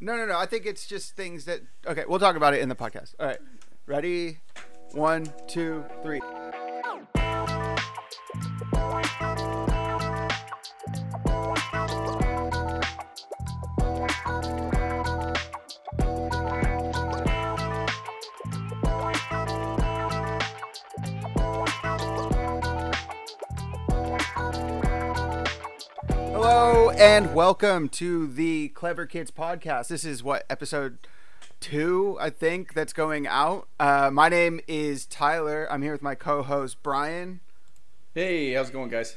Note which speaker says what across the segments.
Speaker 1: No, no, no. I think it's just things that. Okay, we'll talk about it in the podcast. All right. Ready? One, two, three. And welcome to the Clever Kids podcast. This is what episode two, I think, that's going out. Uh, my name is Tyler. I'm here with my co-host Brian
Speaker 2: Hey, how's it going, guys?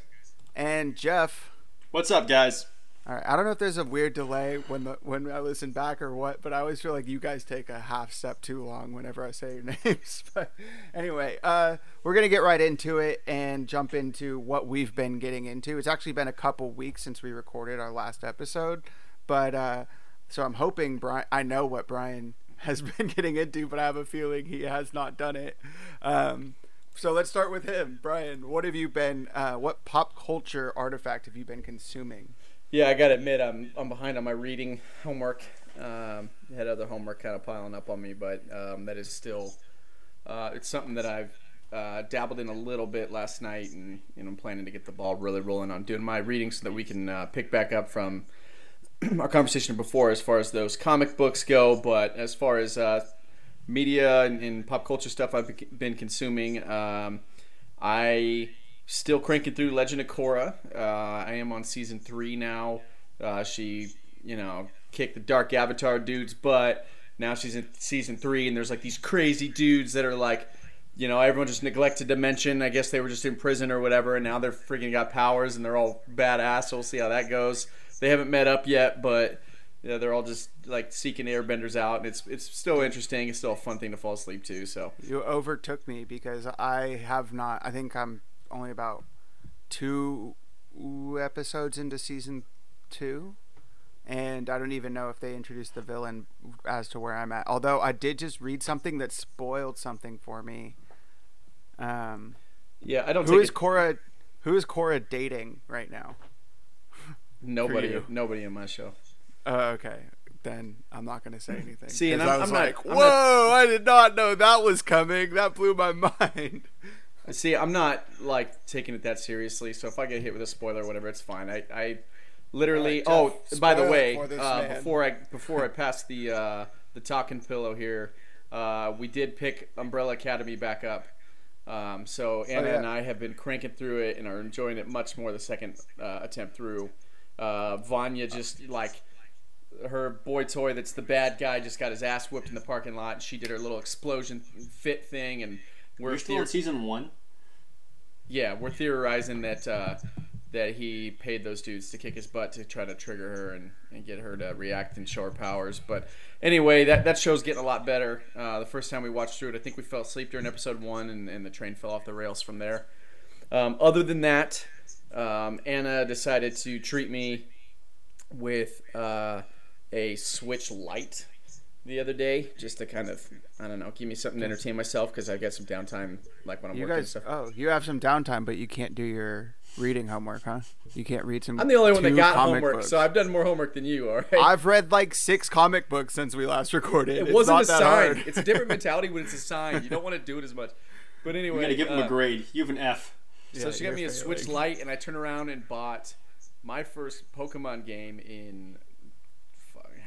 Speaker 1: and Jeff.
Speaker 3: What's up, guys?
Speaker 1: All right. I don't know if there's a weird delay when the when I listen back or what, but I always feel like you guys take a half step too long whenever I say your names. but anyway, uh, we're gonna get right into it and jump into what we've been getting into. It's actually been a couple weeks since we recorded our last episode, but uh, so I'm hoping Brian. I know what Brian has been getting into, but I have a feeling he has not done it. Um, so let's start with him, Brian. What have you been? Uh, what pop culture artifact have you been consuming?
Speaker 2: Yeah, I gotta admit, I'm I'm behind on my reading homework. Um, had other homework kind of piling up on me, but um, that is still uh, it's something that I've uh, dabbled in a little bit last night, and you know, I'm planning to get the ball really rolling on doing my reading so that we can uh, pick back up from our conversation before as far as those comic books go. But as far as uh, media and, and pop culture stuff I've been consuming, um, I still cranking through Legend of Korra. Uh, I am on season three now. Uh, she, you know, kicked the Dark Avatar dudes, but now she's in season three, and there's like these crazy dudes that are like, you know, everyone just neglected to mention. I guess they were just in prison or whatever, and now they're freaking got powers, and they're all badass. So we'll see how that goes. They haven't met up yet, but yeah, they're all just like seeking airbenders out, and it's it's still interesting. It's still a fun thing to fall asleep to. So
Speaker 1: You overtook me because I have not. I think I'm only about two episodes into season two, and I don't even know if they introduced the villain as to where I'm at. Although I did just read something that spoiled something for me. Um,
Speaker 2: yeah, I don't.
Speaker 1: who
Speaker 2: take
Speaker 1: is
Speaker 2: it-
Speaker 1: Korra? Who is Korra dating right now?
Speaker 2: nobody? Nobody in my show.
Speaker 1: Uh, okay, then I'm not gonna say anything.
Speaker 2: See, and
Speaker 1: 'Cause I
Speaker 2: I'm-
Speaker 1: was
Speaker 2: I'm not-
Speaker 1: like,
Speaker 2: I'm
Speaker 1: "Whoa!
Speaker 2: not-
Speaker 1: I did not know that was coming. That blew my mind."
Speaker 2: See, I'm not like taking it that seriously. So if I get hit with a spoiler or whatever, it's fine. I, I literally.
Speaker 1: All right,
Speaker 2: oh, by the way, uh, before I before I pass the uh, the talking pillow here, uh, we did pick Umbrella Academy back up. Um, so Anna
Speaker 1: Oh, yeah.
Speaker 2: and I have been cranking through it and are enjoying it much more the second uh, attempt through. Uh, Vanya just like her boy toy that's the bad guy just got his ass whooped in the parking lot. And she did her little explosion fit thing and we're
Speaker 3: We're still in season one.
Speaker 2: yeah, we're theorizing that uh, that he paid those dudes to kick his butt to try to trigger her and, and get her to react and show her powers. But anyway, that, that show's getting a lot better. Uh, the first time we watched through it, I think we fell asleep during episode one, and, and the train fell off the rails from there. Um, other than that, um, Anna decided to treat me with uh, a Switch Lite the other day, just to kind of I don't know, give me something to entertain myself because I got some downtime, like when I'm
Speaker 1: You
Speaker 2: working and
Speaker 1: guys,
Speaker 2: stuff.
Speaker 1: oh, you have some downtime, but you can't do your reading homework, huh? You can't read some.
Speaker 2: I'm the only one that got homework,
Speaker 1: books.
Speaker 2: so I've done more homework than you. All right.
Speaker 1: I've read like six comic books since we last recorded.
Speaker 2: it
Speaker 1: It's
Speaker 2: wasn't
Speaker 1: not
Speaker 2: a
Speaker 1: that
Speaker 2: sign.
Speaker 1: hard.
Speaker 2: It's a different mentality when it's a sign. You don't want to do it as much. But anyway,
Speaker 3: We gotta give him
Speaker 2: uh,
Speaker 3: a grade. You have an F.
Speaker 2: So
Speaker 1: Yeah,
Speaker 2: she got me a
Speaker 1: failing.
Speaker 2: Switch Lite, and I turned around and bought my first Pokemon game in fuck,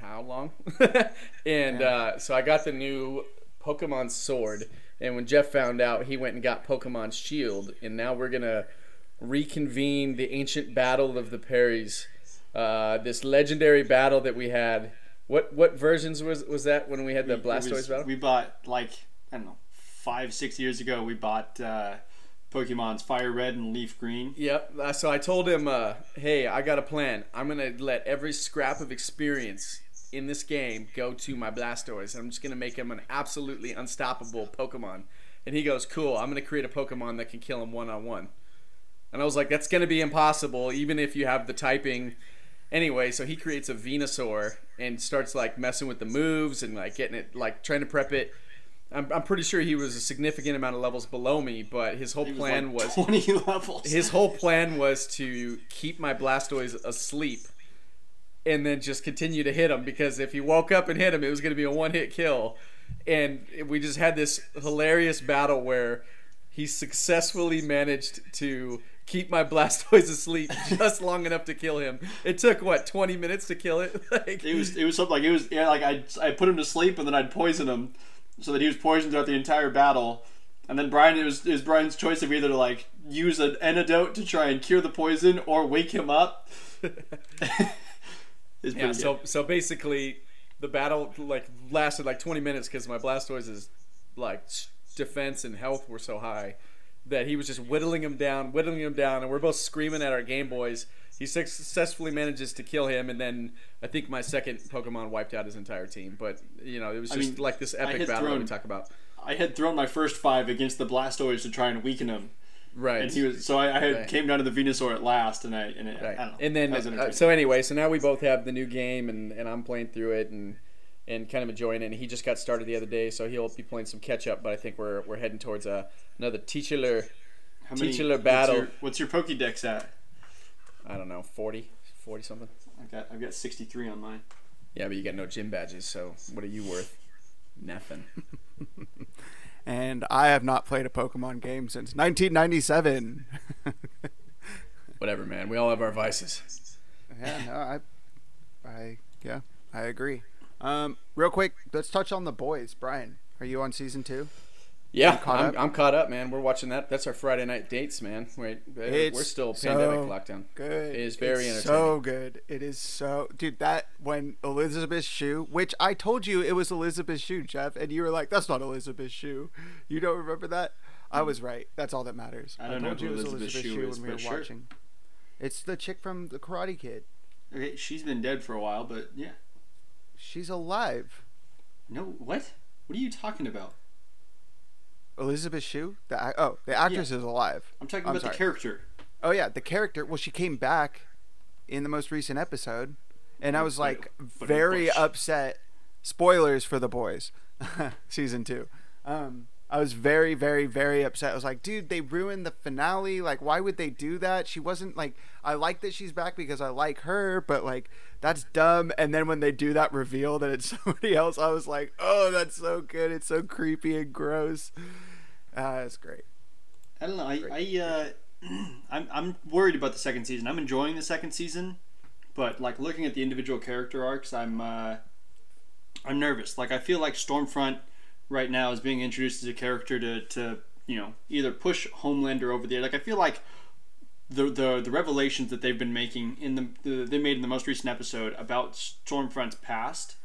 Speaker 2: how long? and uh, so I got the new Pokemon Sword. And when Jeff found out, he went and got Pokemon Shield, and now we're gonna reconvene the ancient battle of the Perrys. Uh, this legendary battle that we had. What what versions was was that when we had the Blastoise
Speaker 3: was-
Speaker 2: battle?
Speaker 3: We bought like I don't know five six years ago. We bought uh, Pokemon's Fire Red and Leaf Green.
Speaker 2: Yep. uh, So I told him, uh, "Hey, I got a plan. I'm gonna let every scrap of experience in this game go to my Blastoise. I'm just gonna make him an absolutely unstoppable Pokemon." And he goes, "Cool. I'm gonna create a Pokemon that can kill him one on one." And I was like, "That's gonna be impossible, even if you have the typing." Anyway, so he creates a Venusaur and starts like messing with the moves and like getting it, like trying to prep it. I'm, I'm pretty sure he was a significant amount of levels below me, but his whole
Speaker 3: was
Speaker 2: plan
Speaker 3: like
Speaker 2: was
Speaker 3: twenty levels.
Speaker 2: his whole plan was to keep my Blastoise asleep and then just continue to hit him because if he woke up and hit him, it was going to be a one hit kill. And we just had this hilarious battle where he successfully managed to keep my Blastoise asleep just long enough to kill him. It took what twenty minutes to kill it. like,
Speaker 3: It was it was something like it was yeah like I I put him to sleep and then I'd poison him so that he was poisoned throughout the entire battle. And then Brian it was it was Brian's choice of either to like use an antidote to try and cure the poison or wake him up. It's
Speaker 2: yeah.
Speaker 3: pretty
Speaker 2: So
Speaker 3: good.
Speaker 2: so basically, the battle like lasted like twenty minutes because my Blastoise's like defense and health were so high that he was just whittling him down, whittling him down, and we're both screaming at our Game Boys. He successfully manages to kill him, and then I think my second Pokemon wiped out his entire team. But you know, it was
Speaker 3: I
Speaker 2: just
Speaker 3: mean,
Speaker 2: like this epic
Speaker 3: had
Speaker 2: battle that we
Speaker 3: thrown-
Speaker 2: talk about.
Speaker 3: I had thrown my first five against the Blastoise to try and weaken him,
Speaker 2: Right.
Speaker 3: and he was so I, I had
Speaker 2: Right.
Speaker 3: came down to the Venusaur at last, and I and it,
Speaker 2: Right.
Speaker 3: I don't know.
Speaker 2: And then, uh, so anyway, so now we both have the new game, and, and I'm playing through it, and and kind of enjoying it. And he just got started the other day, so he'll be playing some catch up. But I think we're we're heading towards a, another titular,
Speaker 3: How many-
Speaker 2: titular
Speaker 3: what's
Speaker 2: battle.
Speaker 3: your- What's your, Pokédex at?
Speaker 2: I don't know, 40, 40 something.
Speaker 3: I've got I've got sixty three on mine.
Speaker 2: Yeah, but you got no gym badges, so what are you worth? Nothing.
Speaker 1: And I have not played a Pokemon game since 1997.
Speaker 2: Whatever, man. We all have our vices.
Speaker 1: yeah, no, I, I, yeah, I agree. Um, real quick, let's touch on the boys. Brian, are you on season two?
Speaker 2: Yeah,
Speaker 1: caught
Speaker 2: I'm. I'm caught up, man. We're watching that. That's our Friday night dates, man. Wait, we're still
Speaker 1: so
Speaker 2: pandemic lockdown.
Speaker 1: Good.
Speaker 2: It is very
Speaker 1: it's
Speaker 2: entertaining.
Speaker 1: So good. It is so, dude. That when Elizabeth Shue, which I told you it was Elizabeth Shue, Jeff, and you were like, "That's not Elizabeth Shue." You don't remember that? I was right. That's all that matters.
Speaker 3: I don't know
Speaker 1: told
Speaker 3: who
Speaker 1: you it was
Speaker 3: Elizabeth
Speaker 1: Elizabeth
Speaker 3: Shue
Speaker 1: Shue
Speaker 3: is,
Speaker 1: when we were
Speaker 3: but sure.
Speaker 1: watching. It's the chick from the Karate Kid.
Speaker 3: Okay, she's been dead for a while, but yeah.
Speaker 1: She's alive.
Speaker 3: No, what? What are you talking about?
Speaker 1: Elizabeth Shue. The ac- oh, the actress is alive.
Speaker 3: I'm talking
Speaker 1: I'm
Speaker 3: about
Speaker 1: sorry.
Speaker 3: the character.
Speaker 1: Oh yeah, the character. Well, she came back in the most recent episode, and I was like
Speaker 3: but
Speaker 1: very
Speaker 3: Bush.
Speaker 1: upset. Spoilers for the boys, season two. Um, I was very, very, very upset. I was like, dude, they ruined the finale. Like, why would they do that? She wasn't like. I like that she's back because I like her, but like that's dumb. And then when they do that reveal that it's somebody else, I was like, oh, that's so good. It's so creepy and gross. Uh, it's great.
Speaker 3: I don't know. I, I uh, I'm I'm worried about the second season. I'm enjoying the second season, but like looking at the individual character arcs, I'm uh, I'm nervous. Like I feel like Stormfront right now is being introduced as a character to to you know either push Homelander over the edge. Like I feel like the the the revelations that they've been making in the, the they made in the most recent episode about Stormfront's past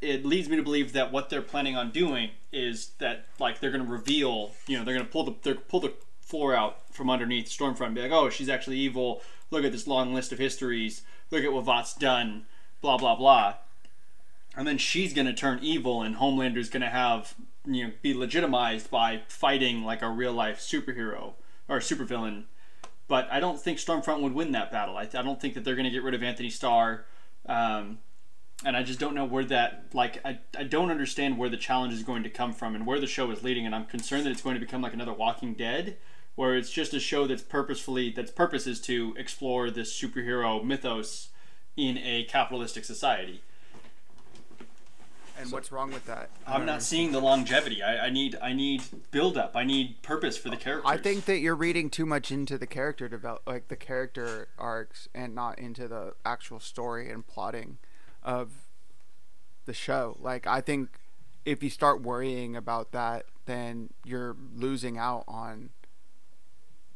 Speaker 3: it leads me to believe that what they're planning on doing is that like they're going to reveal, you know, they're going to pull the they're pull the floor out from underneath Stormfront, and be like, oh, she's actually evil. Look at this long list of histories. Look at what Vought's done. Blah blah blah. And then she's going to turn evil, and Homelander's going to have you know be legitimized by fighting like a real life superhero or supervillain. But I don't think Stormfront would win that battle. I, I don't think that they're going to get rid of Anthony Starr. Um, and I just don't know where that like I, I don't understand where the challenge is going to come from and where the show is leading and I'm concerned that it's going to become like another Walking Dead where it's just a show that's purposefully that's purpose is to explore this superhero mythos in a capitalistic society.
Speaker 1: And what's wrong with that?
Speaker 3: I'm not seeing the longevity. I, I need I need build up. I need purpose for the characters.
Speaker 1: I think that you're reading too much into the character develop, like the character arcs, and not into the actual story and plotting of the show. Like I think if you start worrying about that, then you're losing out on,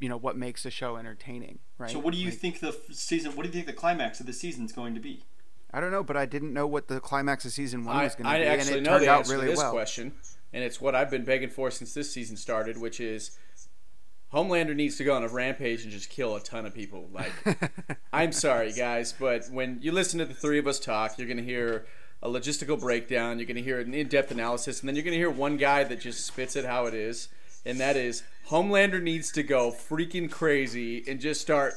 Speaker 1: you know, what makes the show entertaining, right?
Speaker 3: So what do you
Speaker 1: Like,
Speaker 3: think the season what do you think the climax of the season is going to be?
Speaker 1: I don't know, but I didn't know what the climax of season one
Speaker 2: I,
Speaker 1: was going to
Speaker 2: I
Speaker 1: be,
Speaker 2: actually
Speaker 1: and it
Speaker 2: know
Speaker 1: turned out really
Speaker 2: this
Speaker 1: well.
Speaker 2: question, and it's what I've been begging for since this season started, which is Homelander needs to go on a rampage and just kill a ton of people. Like, I'm sorry, guys, but when you listen to the three of us talk, you're going to hear a logistical breakdown, you're going to hear an in-depth analysis, and then you're going to hear one guy that just spits it how it is, and that is Homelander needs to go freaking crazy and just start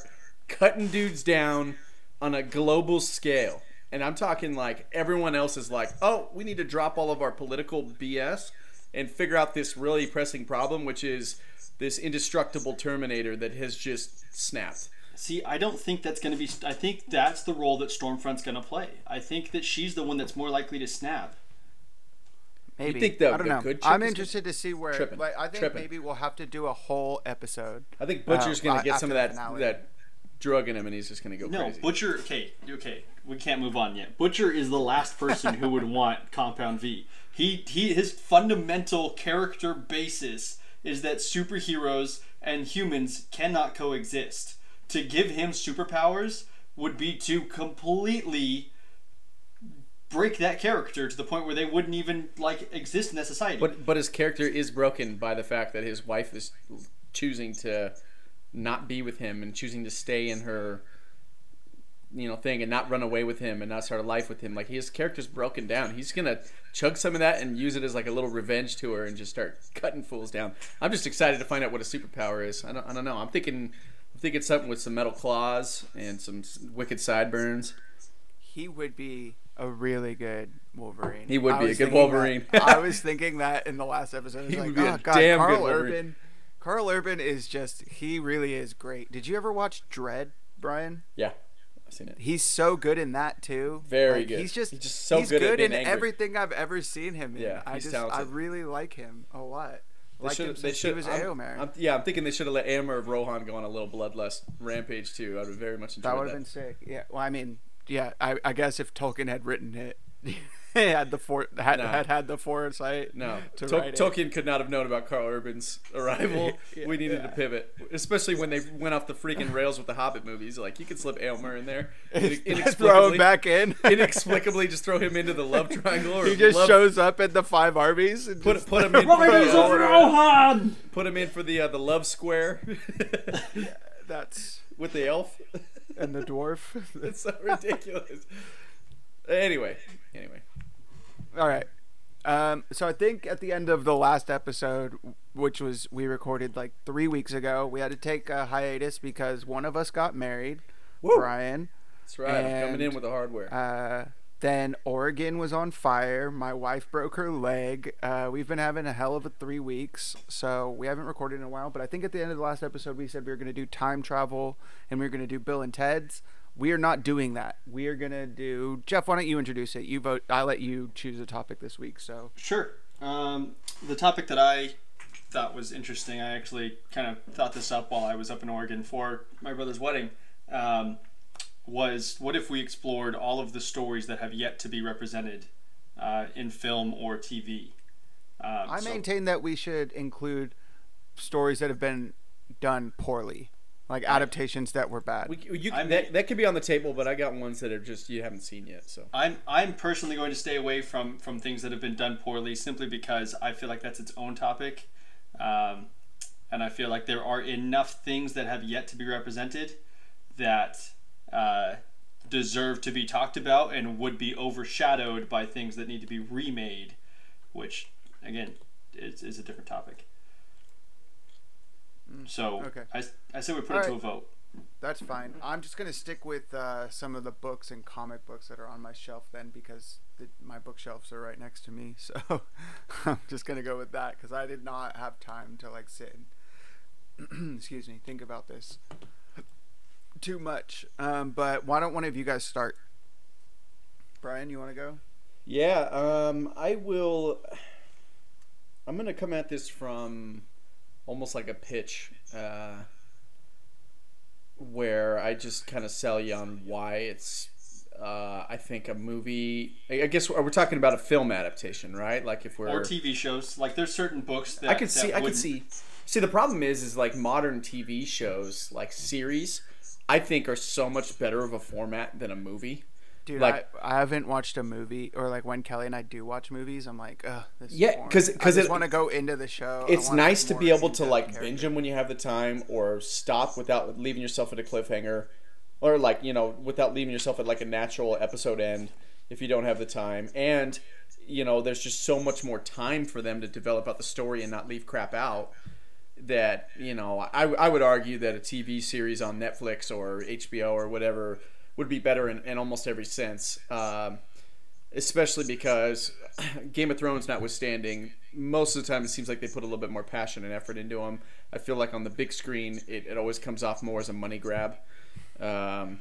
Speaker 2: cutting dudes down on a global scale. And I'm talking like everyone else is like, oh, we need to drop all of our political BS and figure out this really pressing problem, which is this indestructible Terminator that has just snapped.
Speaker 3: See, I don't think that's going to be. I think that's the role that Stormfront's going to play. I think that she's the one that's more likely to snap.
Speaker 1: Maybe.
Speaker 2: You think the-
Speaker 1: I don't
Speaker 2: the
Speaker 1: know.
Speaker 2: good chick
Speaker 1: I'm interested to see where.
Speaker 2: Trippin'.
Speaker 1: Like, I think
Speaker 2: Trippin'.
Speaker 1: maybe we'll have to do a whole episode.
Speaker 2: I think Butcher's
Speaker 1: Uh,
Speaker 2: gonna
Speaker 1: uh,
Speaker 2: get some of that
Speaker 1: finale.
Speaker 2: that drug in him, and he's just gonna go
Speaker 3: No,
Speaker 2: crazy.
Speaker 3: Butcher. Okay, okay, we can't move on yet. Butcher is the last person who would want Compound V. He he. His fundamental character basis is that superheroes and humans cannot coexist. To give him superpowers would be to completely break that character to the point where they wouldn't even like exist in that society.
Speaker 2: But but his character is broken by the fact that his wife is choosing to not be with him and choosing to stay in her you know thing and not run away with him and not start a life with him. Like his character's broken down. He's gonna chug some of that and use it as like a little revenge to her and just start cutting fools down. I'm just excited to find out what a superpower is. I don't I don't know. I'm thinking I'm thinking something with some metal claws and some wicked sideburns.
Speaker 1: He would be a really good Wolverine.
Speaker 2: He would be a good Wolverine.
Speaker 1: that- I was thinking that in the last episode.
Speaker 2: He
Speaker 1: like,
Speaker 2: would be oh, a
Speaker 1: oh, God,
Speaker 2: damn good
Speaker 1: Karl
Speaker 2: Wolverine."
Speaker 1: Urban. Karl Urban is just. He really is great. Did you ever watch Dredd, Brian?
Speaker 2: Yeah, I've seen it.
Speaker 1: He's so good in that too.
Speaker 2: Very
Speaker 1: Like,
Speaker 2: good.
Speaker 1: He's just
Speaker 2: He's just so
Speaker 1: he's
Speaker 2: good at
Speaker 1: in
Speaker 2: angry.
Speaker 1: everything I've ever seen him in.
Speaker 2: Yeah,
Speaker 1: I just I really like him a lot.
Speaker 2: They
Speaker 1: Like
Speaker 2: should.
Speaker 1: him
Speaker 2: They should.
Speaker 1: was
Speaker 2: I'm,
Speaker 1: Éomer.
Speaker 2: I'm- yeah, I'm thinking they should have let Éomer of Rohan go on a little bloodlust rampage too. I would very much enjoy
Speaker 1: that
Speaker 2: that.
Speaker 1: would have been sick. Yeah. Well, I mean, yeah. I, I guess if Tolkien had written it, had the for had,
Speaker 2: No.
Speaker 1: had had the foresight.
Speaker 2: no,
Speaker 1: to it.
Speaker 2: Tolkien could not have known about Karl Urban's arrival.
Speaker 1: Yeah,
Speaker 2: we needed
Speaker 1: yeah.
Speaker 2: to pivot, especially when they went off the freaking rails with the Hobbit movies. Like you could slip Éomer in there,
Speaker 1: throw him
Speaker 2: inexplicably,
Speaker 1: back in.
Speaker 2: inexplicably just throw him into the love triangle. Or
Speaker 1: he just
Speaker 2: love,
Speaker 1: shows up at the five Armies. And
Speaker 2: put
Speaker 1: just-
Speaker 2: put him in for
Speaker 3: over
Speaker 2: uh,
Speaker 3: Rohan!
Speaker 2: put him in for the uh, the love square
Speaker 1: That's
Speaker 2: with the elf.
Speaker 1: and the dwarf.
Speaker 2: It's so ridiculous. Anyway, anyway.
Speaker 1: All right. Um, so I think at the end of the last episode, which was we recorded like three weeks ago, we had to take a hiatus because one of us got married,
Speaker 2: Woo.
Speaker 1: Brian.
Speaker 2: That's right. I'm coming in with the hardware.
Speaker 1: Uh, then Oregon was on fire. My wife broke her leg. Uh, we've been having a hell of a three weeks, so we haven't recorded in a while. But I think at the end of the last episode, we said we were going to do time travel and we were going to do Bill and Ted's. We are not doing that. We are going to do. Jeff, why don't you introduce it? You vote. I let you choose a topic this week. So
Speaker 3: Sure. Um, the topic that I thought was interesting, I actually kind of thought this up while I was up in Oregon for my brother's wedding, um, was what if we explored all of the stories that have yet to be represented uh, in film or TV? Um,
Speaker 1: I
Speaker 3: so-
Speaker 1: maintain that we should include stories that have been done poorly, like adaptations that were bad.
Speaker 2: We, you,
Speaker 3: I'm-
Speaker 2: that, that could be on the table, but I got ones that are just you haven't seen yet. So
Speaker 3: I'm I'm personally going to stay away from from things that have been done poorly simply because I feel like that's its own topic, um, and I feel like there are enough things that have yet to be represented that uh, deserve to be talked about and would be overshadowed by things that need to be remade, which again is, is a different topic. So
Speaker 1: okay.
Speaker 3: I, I say we put it to a vote.
Speaker 1: That's fine. I'm just gonna stick with uh, some of the books and comic books that are on my shelf then, because the, my bookshelves are right next to me. So I'm just gonna go with that because I did not have time to like sit and excuse me think about this too much. Um, but why don't one of you guys start? Brian, you want to go?
Speaker 2: yeah, um, I will. I'm gonna come at this from almost like a pitch, uh, where I just kind of sell you on why it's. Uh, I think a movie. I I guess we're talking about a film adaptation, right? Like if we're
Speaker 3: Or TV shows. Like there's certain books that
Speaker 2: I could see. I could see. See, the problem is, is like modern TV shows, like series, I think are so much better of a format than a movie.
Speaker 1: Dude,
Speaker 2: Like-
Speaker 1: I, I haven't watched a movie, or like when Kelly and I do watch movies, I'm like, ugh, this is
Speaker 2: Yeah,
Speaker 1: boring.
Speaker 2: 'cause- 'cause
Speaker 1: I
Speaker 2: it-
Speaker 1: want to go into the show.
Speaker 2: It's nice to be able to like
Speaker 1: character.
Speaker 2: binge them when you have the time, or stop without leaving yourself at a cliffhanger, or like you know without leaving yourself at like a natural episode end if you don't have the time. And you know, there's just so much more time for them to develop out the story and not leave crap out. That you know, I, I would argue that a TV series on Netflix or HBO or whatever would be better in, in almost every sense. Um, especially because Game of Thrones, notwithstanding, most of the time it seems like they put a little bit more passion and effort into them. I feel like on the big screen, it, it always comes off more as a money grab. Um,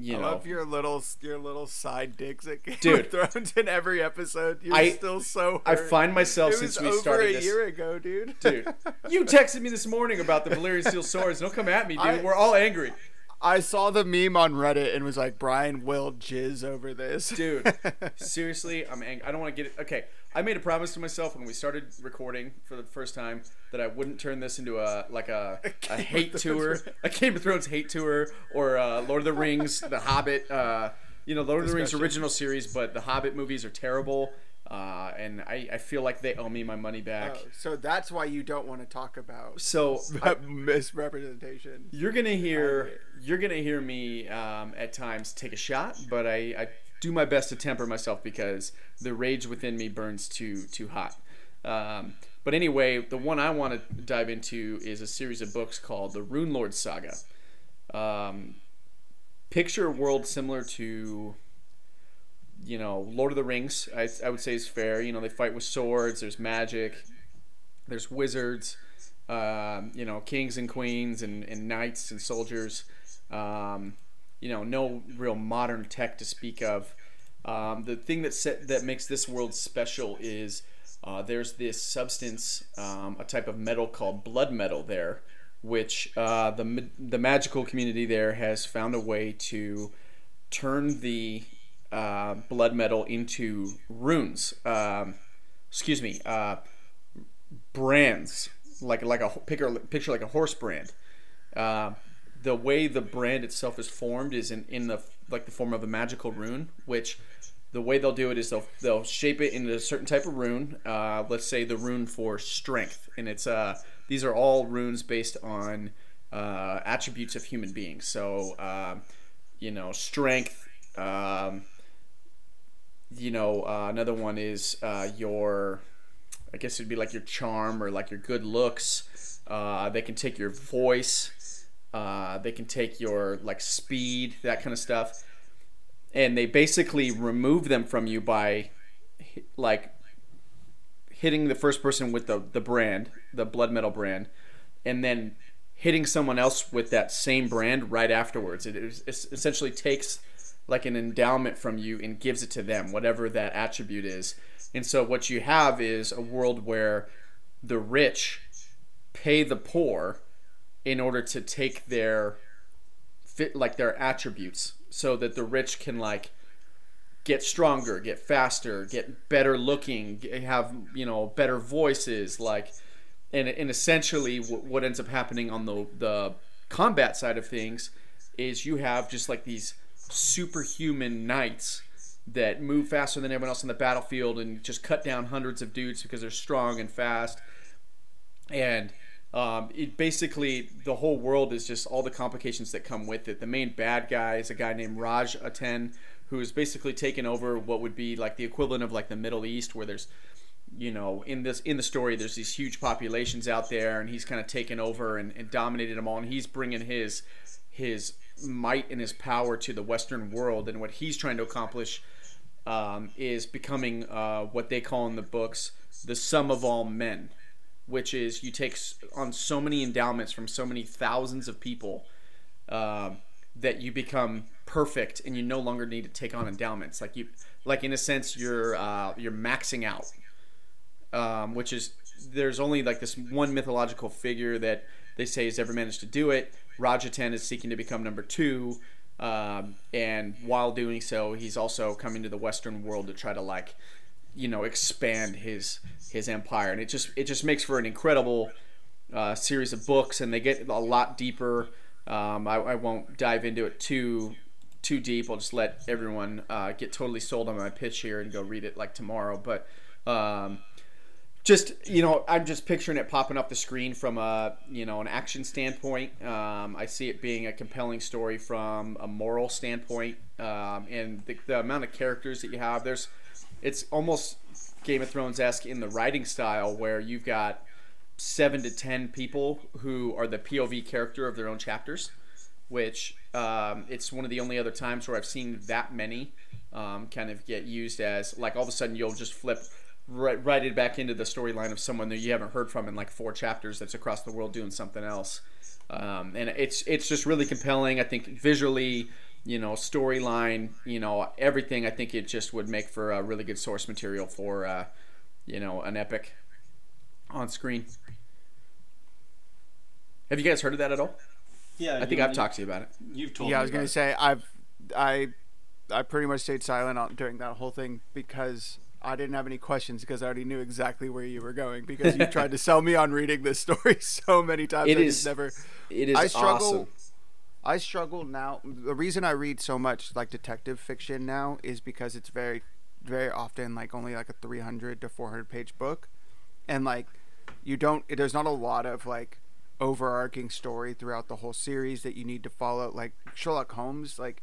Speaker 2: you
Speaker 1: I
Speaker 2: know,
Speaker 1: love your little your little side digs at Game
Speaker 2: Dude.
Speaker 1: of Thrones in every episode. You're
Speaker 2: I-
Speaker 1: still so.
Speaker 2: I find myself
Speaker 1: it
Speaker 2: since we
Speaker 1: over
Speaker 2: started
Speaker 1: a
Speaker 2: this.
Speaker 1: year ago, dude.
Speaker 2: Dude, you texted me this morning about the Valyrian steel swords. Don't come at me, dude.
Speaker 1: I-
Speaker 2: We're all angry.
Speaker 1: I saw the meme on Reddit and was like, Brian will jizz over this,
Speaker 2: Dude, seriously, I'm angry. I don't want to get it. Okay, I made a promise to myself when we started recording for the first time that I wouldn't turn this into a like a, a
Speaker 1: of
Speaker 2: hate tour, a Game of Thrones hate tour, or uh, Lord of the Rings, The Hobbit. Uh, you know, Lord of the Rings original series, but the Hobbit movies are terrible, uh, and I, I feel like they owe me my money back.
Speaker 1: Oh, so that's why you don't want to talk about
Speaker 2: So I,
Speaker 1: misrepresentation.
Speaker 2: You're gonna hear you're gonna hear me um, at times take a shot, but I, I do my best to temper myself because the rage within me burns too too hot. Um, but anyway, the one I want to dive into is a series of books called the Rune Lord Saga. Um, picture a world similar to you know Lord of the Rings. I, I would say is fair. You know they fight with swords. There's magic. There's wizards um, you know, kings and queens and, and knights and soldiers. Um, you know, no real modern tech to speak of. Um, the thing that set, that makes this world special is uh, there's this substance, um, a type of metal called blood metal there, which uh, the the magical community there has found a way to turn the uh, blood metal into runes. Um, excuse me, uh, brands like like a picture picture like a horse brand. Uh, the way the brand itself is formed is in, in the like the form of a magical rune, which the way they'll do it is they'll they'll shape it into a certain type of rune. Uh, let's say the rune for strength, and it's uh these are all runes based on uh, attributes of human beings. So um, you know strength. Um, you know uh, another one is uh, your I guess it'd be like your charm or like your good looks. Uh, they can take your voice. Uh, they can take your like speed, that kind of stuff, and they basically remove them from you by like hitting the first person with the the brand, the blood metal brand, and then hitting someone else with that same brand right afterwards. It, it essentially takes like an endowment from you and gives it to them, whatever that attribute is. And so what you have is a world where the rich pay the poor in order to take their fit like their attributes so that the rich can like get stronger, get faster, get better looking, have, you know, better voices like and, and essentially what, ends up happening on the the combat side of things is you have just like these superhuman knights that move faster than everyone else on the battlefield and just cut down hundreds of dudes because they're strong and fast. And um, it basically the whole world is just all the complications that come with it. The main bad guy is a guy named Raj Ahten, who is basically taken over what would be like the equivalent of like the Middle East, where there's you know in this in the story there's these huge populations out there and he's kind of taken over and, and dominated them all and he's bringing his his might and his power to the western world and what he's trying to accomplish um, is becoming uh, what they call in the books the sum of all men which is you take on so many endowments from so many thousands of people um, that you become perfect and you no longer need to take on endowments like you like in a sense you're uh, you're maxing out um, which is there's only like this one mythological figure that they say has ever managed to do it. Raj Ahten is seeking to become number two, um, and while doing so, he's also coming to the Western world to try to like, you know, expand his his empire, and it just it just makes for an incredible uh, series of books, and they get a lot deeper. Um, I, I won't dive into it too too deep. I'll just let everyone uh, get totally sold on my pitch here and go read it like tomorrow. But um, just you know, I'm just picturing it popping up the screen from a you know an action standpoint. Um, I see it being a compelling story from a moral standpoint, um, and the, the amount of characters that you have. There's, it's almost Game of Thrones esque in the writing style where you've got seven to ten people who are the POV character of their own chapters, which um, it's one of the only other times where I've seen that many um, kind of get used as like all of a sudden you'll just flip right, right it back into the storyline of someone that you haven't heard from in like four chapters that's across the world doing something else. Um, and it's it's just really compelling. I think visually, you know, storyline, you know, everything. I think it just would make for a really good source material for, uh, you know, an epic on screen. Have you guys heard of that at all?
Speaker 3: Yeah,
Speaker 2: I think I've talked to you about it.
Speaker 3: You've told
Speaker 1: yeah,
Speaker 3: me
Speaker 1: I was gonna
Speaker 3: it.
Speaker 1: say I've I I pretty much stayed silent on, during that whole thing because I didn't have any questions because I already knew exactly where you were going because you tried to sell me on reading this story so many times.
Speaker 2: It
Speaker 1: I
Speaker 2: is-
Speaker 1: just never.
Speaker 2: It is
Speaker 1: I struggle.
Speaker 2: awesome.
Speaker 1: I struggle now. The reason I read so much like detective fiction now is because it's very, very often like only like a 300 to 400 page book, and like you don't. There's not a lot of like overarching story throughout the whole series that you need to follow. Like Sherlock Holmes, like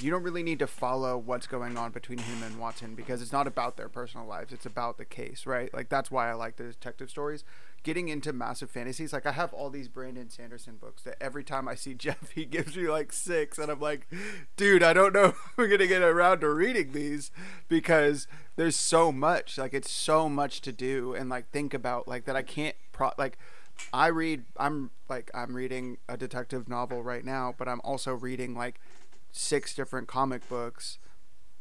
Speaker 1: you don't really need to follow what's going on between him and Watson because it's not about their personal lives. It's about the case, right? Like that's why I like the detective stories. Getting into massive fantasies, like I have all these Brandon Sanderson books that every time I see Jeff, he gives me like six, and I'm like, dude, I don't know if we're gonna get around to reading these because there's so much. Like it's so much to do and like think about like that I can't pro like. I read. I'm like I'm reading a detective novel right now, but I'm also reading like six different comic books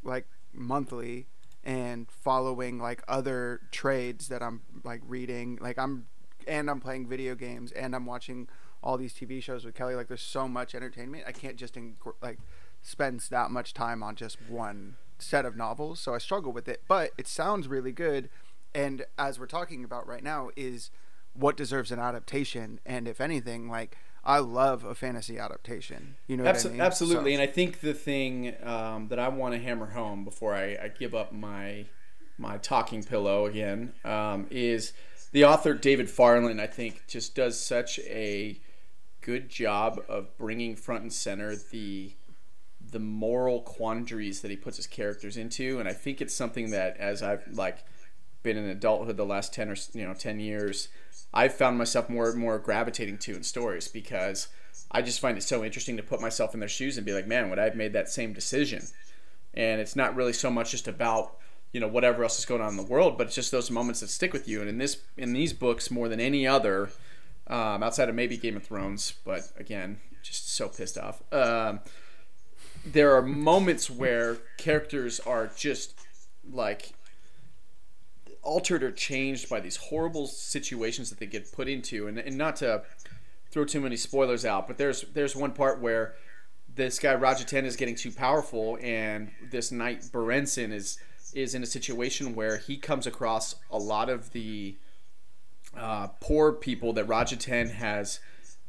Speaker 1: like monthly and following like other trades that I'm like reading. Like I'm and I'm playing video games and I'm watching all these TV shows with Kelly. Like there's so much entertainment. I can't just like spend that much time on just one set of novels so I struggle with it. But it sounds really good. And as we're talking about right now is what deserves an adaptation. And if anything like I love a fantasy adaptation you know what I mean?
Speaker 2: Absolutely,
Speaker 1: So-
Speaker 2: and I think the thing um, that I want to hammer home before I, I give up my my talking pillow again um, is the author David Farland. I think just does such a good job of bringing front and center the the moral quandaries that he puts his characters into, and I think it's something that as I've like been in adulthood the last ten or you know ten years, I've found myself more and more gravitating to in stories because I just find it so interesting to put myself in their shoes and be like, man, would I have made that same decision? And it's not really so much just about you know whatever else is going on in the world, but it's just those moments that stick with you. And in this in these books more than any other, um, outside of maybe Game of Thrones, but again, just so pissed off. Um, there are moments where characters are just like altered or changed by these horrible situations that they get put into and, and not to throw too many spoilers out but there's there's one part where this guy Raj Ahten is getting too powerful and this knight Borenson is is in a situation where he comes across a lot of the uh, poor people that Raj Ahten has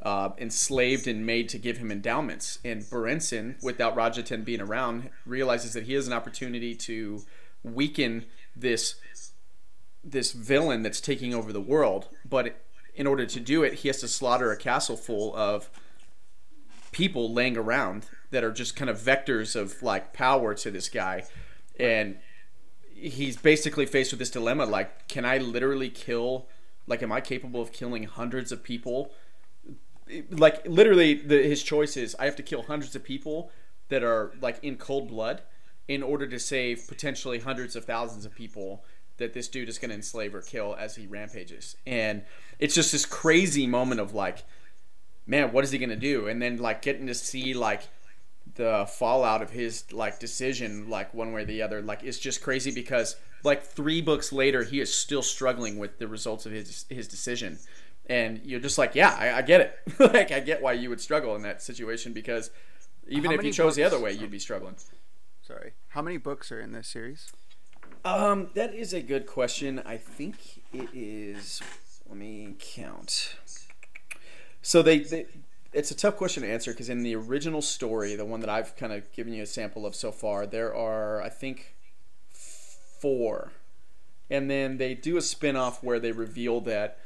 Speaker 2: uh, enslaved and made to give him endowments. And Borenson, without Raj Ahten being around, realizes that he has an opportunity to weaken this this villain that's taking over the world. But in order to do it, he has to slaughter a castle full of people laying around that are just kind of vectors of like power to this guy. And he's basically faced with this dilemma like can I literally kill like am I capable of killing hundreds of people? Like literally the, his choice is I have to kill hundreds of people that are like in cold blood in order to save potentially hundreds of thousands of people that this dude is going to enslave or kill as he rampages. And it's just this crazy moment of like man, what is he going to do? And then like getting to see like the fallout of his like decision like one way or the other like it's just crazy because like three books later he is still struggling with the results of his his decision. And you're just like yeah i, I get it. Like i get why you would struggle in that situation because even
Speaker 1: How
Speaker 2: if you chose the other way you'd be struggling.
Speaker 1: Sorry. How many books are in this series
Speaker 2: um that is a good question. I think it is let me count. So they, they it's a tough question to answer because in the original story, the one that I've kind of given you a sample of so far, there are I think four, and then they do a spin-off where they reveal that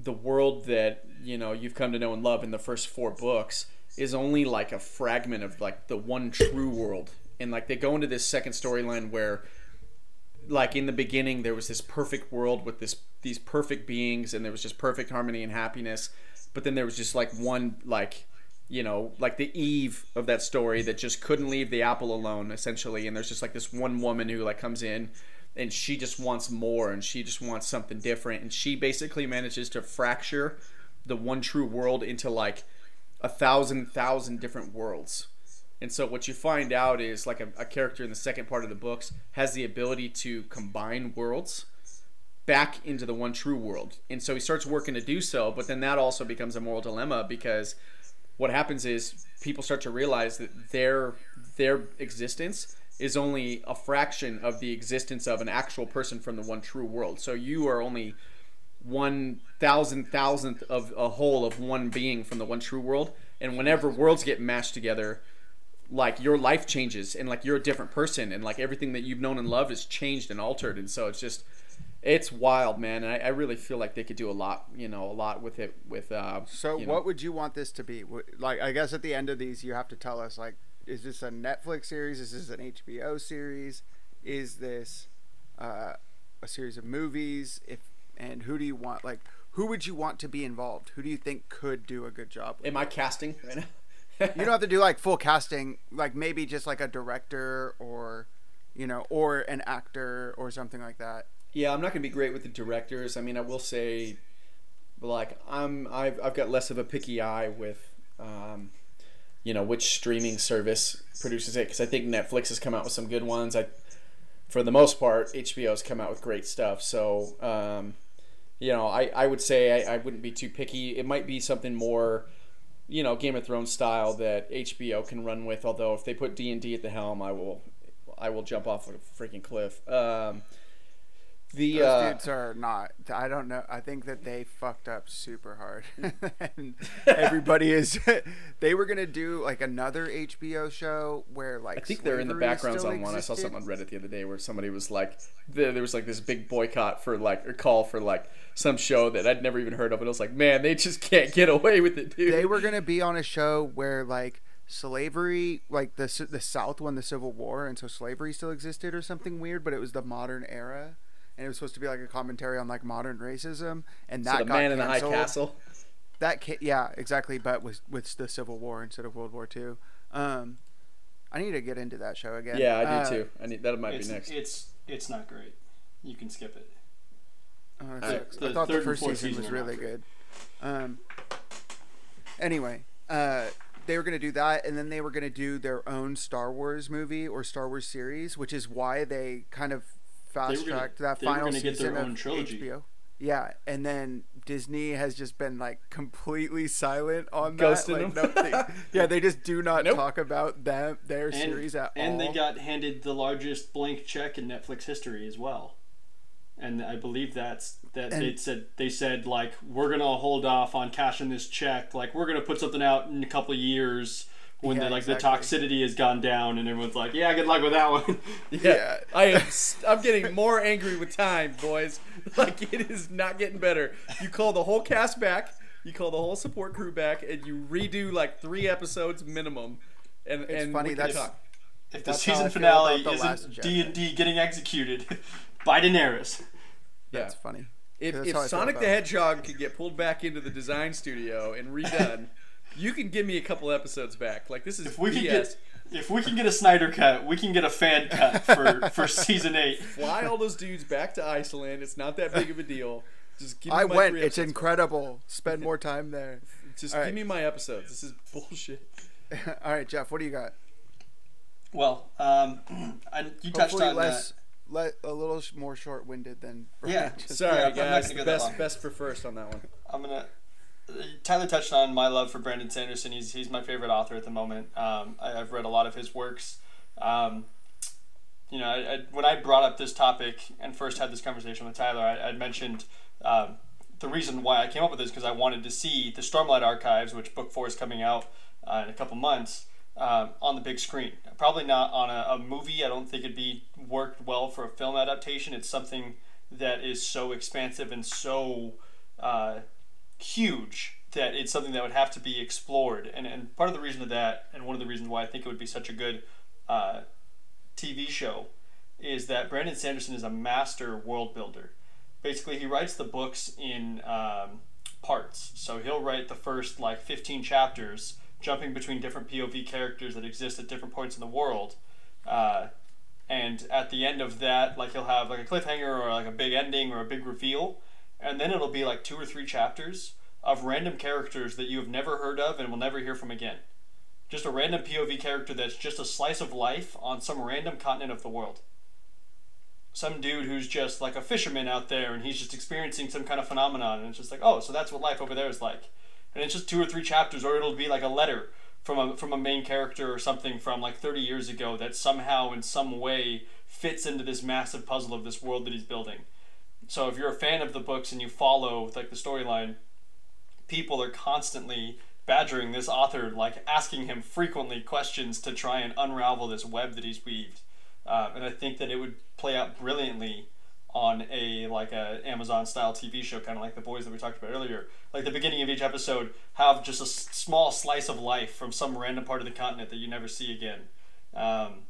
Speaker 2: the world that you know you've come to know and love in the first four books is only like a fragment of like the one true world, and like they go into this second storyline where like in the beginning there was this perfect world with this these perfect beings and there was just perfect harmony and happiness but then there was just like one like you know, like the Eve of that story that just couldn't leave the apple alone, essentially. And there's just like this one woman who like comes in and she just wants more and she just wants something different. And she basically manages to fracture the one true world into like a thousand, thousand different worlds. And so what you find out is like a, a character in the second part of the books has the ability to combine worlds back into the one true world. And so he starts working to do so, but then that also becomes a moral dilemma because what happens is people start to realize that their their existence is only a fraction of the existence of an actual person from the one true world. So you are only one thousand thousandth of a whole of one being from the one true world. And whenever worlds get mashed together, like your life changes and like you're a different person and like everything that you've known and loved is changed and altered. And so it's just it's wild, man. And I, I, really feel like they could do a lot, you know, a lot with it. With uh,
Speaker 1: so, what know. would you want this to be? Like, I guess at the end of these, you have to tell us, like, is this a Netflix series? Is this an HBO series? Is this uh, a series of movies? If and who do you want? Like, who would you want to be involved? Who do you think could do a good job?
Speaker 2: Am I casting right now?
Speaker 1: You don't have to do like full casting. Like maybe just like a director or, you know, or an actor or something like that.
Speaker 2: Yeah, I'm not to be great with the directors. I mean, I will say, like, I'm I've I've got less of a picky eye with, um, you know, which streaming service produces it because I think Netflix has come out with some good ones. I, for the most part, HBO has come out with great stuff. So, um, you know, I, I would say I, I wouldn't be too picky. It might be something more, you know, Game of Thrones style that HBO can run with. Although if they put D and D at the helm, I will I will jump off a freaking cliff. Um,
Speaker 1: the Those uh, dudes are not. I don't know. I think that they fucked up super hard, and everybody is. they were gonna do like another HBO show where like
Speaker 2: I think they're in the backgrounds on one. I saw something on Reddit the other day where somebody was like, there, there was like this big boycott for like a call for like some show that I'd never even heard of, and I was like, man, they just can't get away with it, dude.
Speaker 1: They were gonna be on a show where like slavery like the the south won the civil war and so slavery still existed or something weird but it was the modern era and it was supposed to be like a commentary on like modern racism, and that so the got man canceled. in the high castle. That ca- yeah, exactly, but with with the Civil War instead of World War Two. Um, I need to get into that show again.
Speaker 2: Yeah, I do uh, too. I need that might
Speaker 3: be
Speaker 2: next.
Speaker 3: It's it's not great. You can skip it.
Speaker 1: Oh, I, I thought the first season was really good. Um, anyway, uh, they were going to do that, and then they were going to do their own Star Wars movie or Star Wars series, which is why they kind of fast tracked that final season of trilogy. HBO. Yeah, and then Disney has just been like completely silent on Ghosting that. Like, no, yeah, they just do not nope. talk about them their and, series at
Speaker 3: and all. And they got handed the largest blank check in Netflix history as well. And I believe that's that and, they said they said like we're gonna hold off on cashing this check. Like we're gonna put something out in a couple of years when yeah, the like exactly. the toxicity has gone down and everyone's like, yeah, good luck with that one.
Speaker 2: yeah, yeah. I am. I'm getting more angry with time, boys. Like it is not getting better. You call the whole cast back, you call the whole support crew back, and you redo like three episodes minimum. And it's and
Speaker 3: funny that's talk. if the season finale isn't D and D getting executed by Daenerys.
Speaker 1: Yeah. That's funny.
Speaker 2: If, if Sonic the Hedgehog could get pulled back into the design studio and redone you can give me a couple episodes back. Like this is if we BS.
Speaker 3: Can get, if we can get a Snyder cut, we can get a fan cut for, for season eight.
Speaker 2: Fly all those dudes back to Iceland. It's not that big of a deal. Just
Speaker 1: give me I went. It's incredible. Spend more time there.
Speaker 2: Just all give right. me my episodes. This is bullshit.
Speaker 1: all right, Jeff. What do you got?
Speaker 3: Well, um, I, you touched Hopefully on less,
Speaker 1: let, a little more short-winded than
Speaker 3: Brian. yeah.
Speaker 2: Sorry, yeah, guys. Best best for first on that one.
Speaker 3: I'm gonna Tyler touched on my love for Brandon Sanderson. He's he's my favorite author at the moment. Um, I, have read a lot of his works. Um, you know, I, I, when I brought up this topic and first had this conversation with Tyler, I, would mentioned um, the reason why I came up with this because I wanted to see the Stormlight Archives, which book four is coming out uh, in a couple months, um, on the big screen. Probably not on a, a movie. I don't think it'd be worked well for a film adaptation. It's something that is so expansive and so uh, huge that it's something that would have to be explored. And, and part of the reason of that, and one of the reasons why I think it would be such a good uh, TV show, is that Brandon Sanderson is a master world builder. Basically, he writes the books in um, parts. So he'll write the first like 15 chapters jumping between different POV characters that exist at different points in the world. Uh, and at the end of that, like he'll have like a cliffhanger or like a big ending or a big reveal, and then it'll be like two or three chapters of random characters that you have never heard of and will never hear from again. Just a random POV character that's just a slice of life on some random continent of the world. Some dude who's just like a fisherman out there and he's just experiencing some kind of phenomenon and it's just like, oh, so that's what life over there is like. And it's just two or three chapters, or it'll be like a letter from a from a main character or something from like 30 years ago that somehow in some way fits into this massive puzzle of this world that he's building. So if you're a fan of the books and you follow like the storyline, people are constantly badgering this author, like asking him frequently questions to try and unravel this web that he's weaved. Uh, and I think that it would play out brilliantly on a like a Amazon style TV show, kind of like the boys that we talked about earlier. Like the beginning of each episode, have just a s- small slice of life from some random part of the continent that you never see again. Um,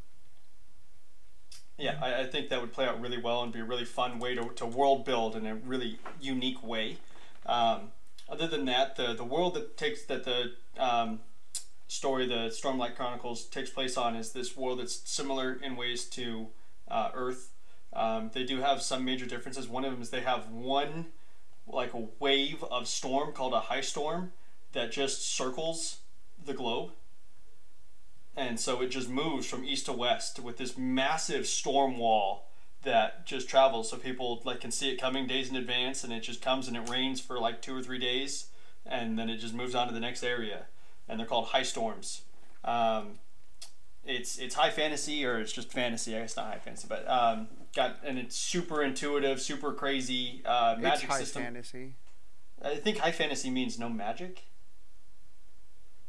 Speaker 3: yeah, I, I think that would play out really well and be a really fun way to, to world build in a really unique way. Um, other than that, the the world that takes that the um, story, the Stormlight Chronicles, takes place on is this world that's similar in ways to uh, Earth. Um, they do have some major differences. One of them is they have one like a wave of storm called a high storm that just circles the globe. And so it just moves from east to west with this massive storm wall that just travels. So people like can see it coming days in advance and it just comes and it rains for like two or three days and then it just moves on to the next area. And they're called high storms. Um, it's it's high fantasy or it's just fantasy. I guess not high fantasy but um, got and it's super intuitive super crazy uh,
Speaker 1: It's
Speaker 3: magic
Speaker 1: high
Speaker 3: system.
Speaker 1: fantasy.
Speaker 3: i think high fantasy means no magic.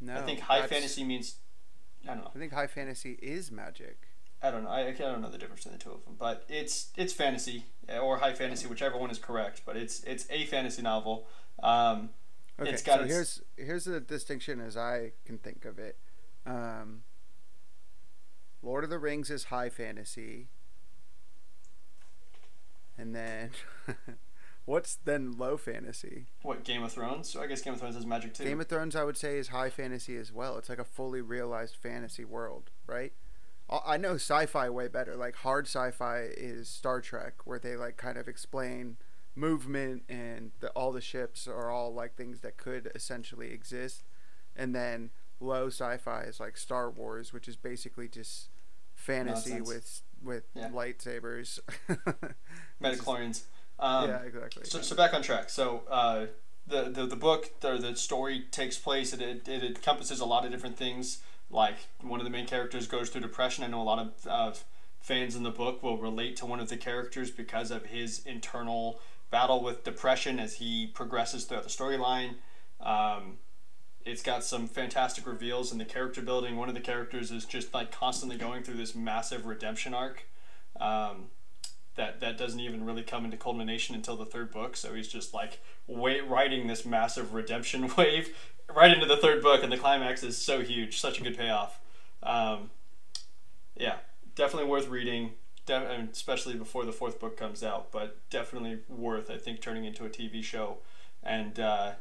Speaker 1: No,
Speaker 3: i think high fantasy means i don't know
Speaker 1: I think high fantasy is magic.
Speaker 3: I don't know. I, I don't know the difference between the two of them, but it's it's fantasy eh, or high fantasy, whichever one is correct. But it's it's a fantasy novel. Um,
Speaker 1: Okay,
Speaker 3: It's got
Speaker 1: so
Speaker 3: its-
Speaker 1: here's here's the distinction as I can think of it. Um, Lord of the Rings is high fantasy, and then what's then low fantasy?
Speaker 3: what Game of Thrones? So I guess Game of Thrones has magic too.
Speaker 1: Game of Thrones, I would say, is high fantasy as well. It's like a fully realized fantasy world, right? I I know sci-fi way better. Like hard sci-fi is Star Trek, where they like kind of explain movement and the, all the ships are all like things that could essentially exist. And then low sci-fi is like Star Wars, which is basically just fantasy
Speaker 3: Nonsense.
Speaker 1: with with
Speaker 3: Yeah.
Speaker 1: lightsabers.
Speaker 3: Metachlorians. Um,
Speaker 1: yeah, exactly.
Speaker 3: So, so back on track. So uh, the, the the book, the, the story takes place. It, it, it encompasses a lot of different things. Like one of the main characters goes through depression. I know a lot of uh, fans in the book will relate to one of the characters because of his internal battle with depression as he progresses throughout the storyline. Um, it's got some fantastic reveals in the character building. One of the characters is just like constantly going through this massive redemption arc. Um, that that doesn't even really come into culmination until the third book. So he's just like wait, riding this massive redemption wave right into the third book, and the climax is so huge, such a good payoff. Um, yeah, definitely worth reading, de- especially before the fourth book comes out. But definitely worth, I think, turning into a TV show. And uh,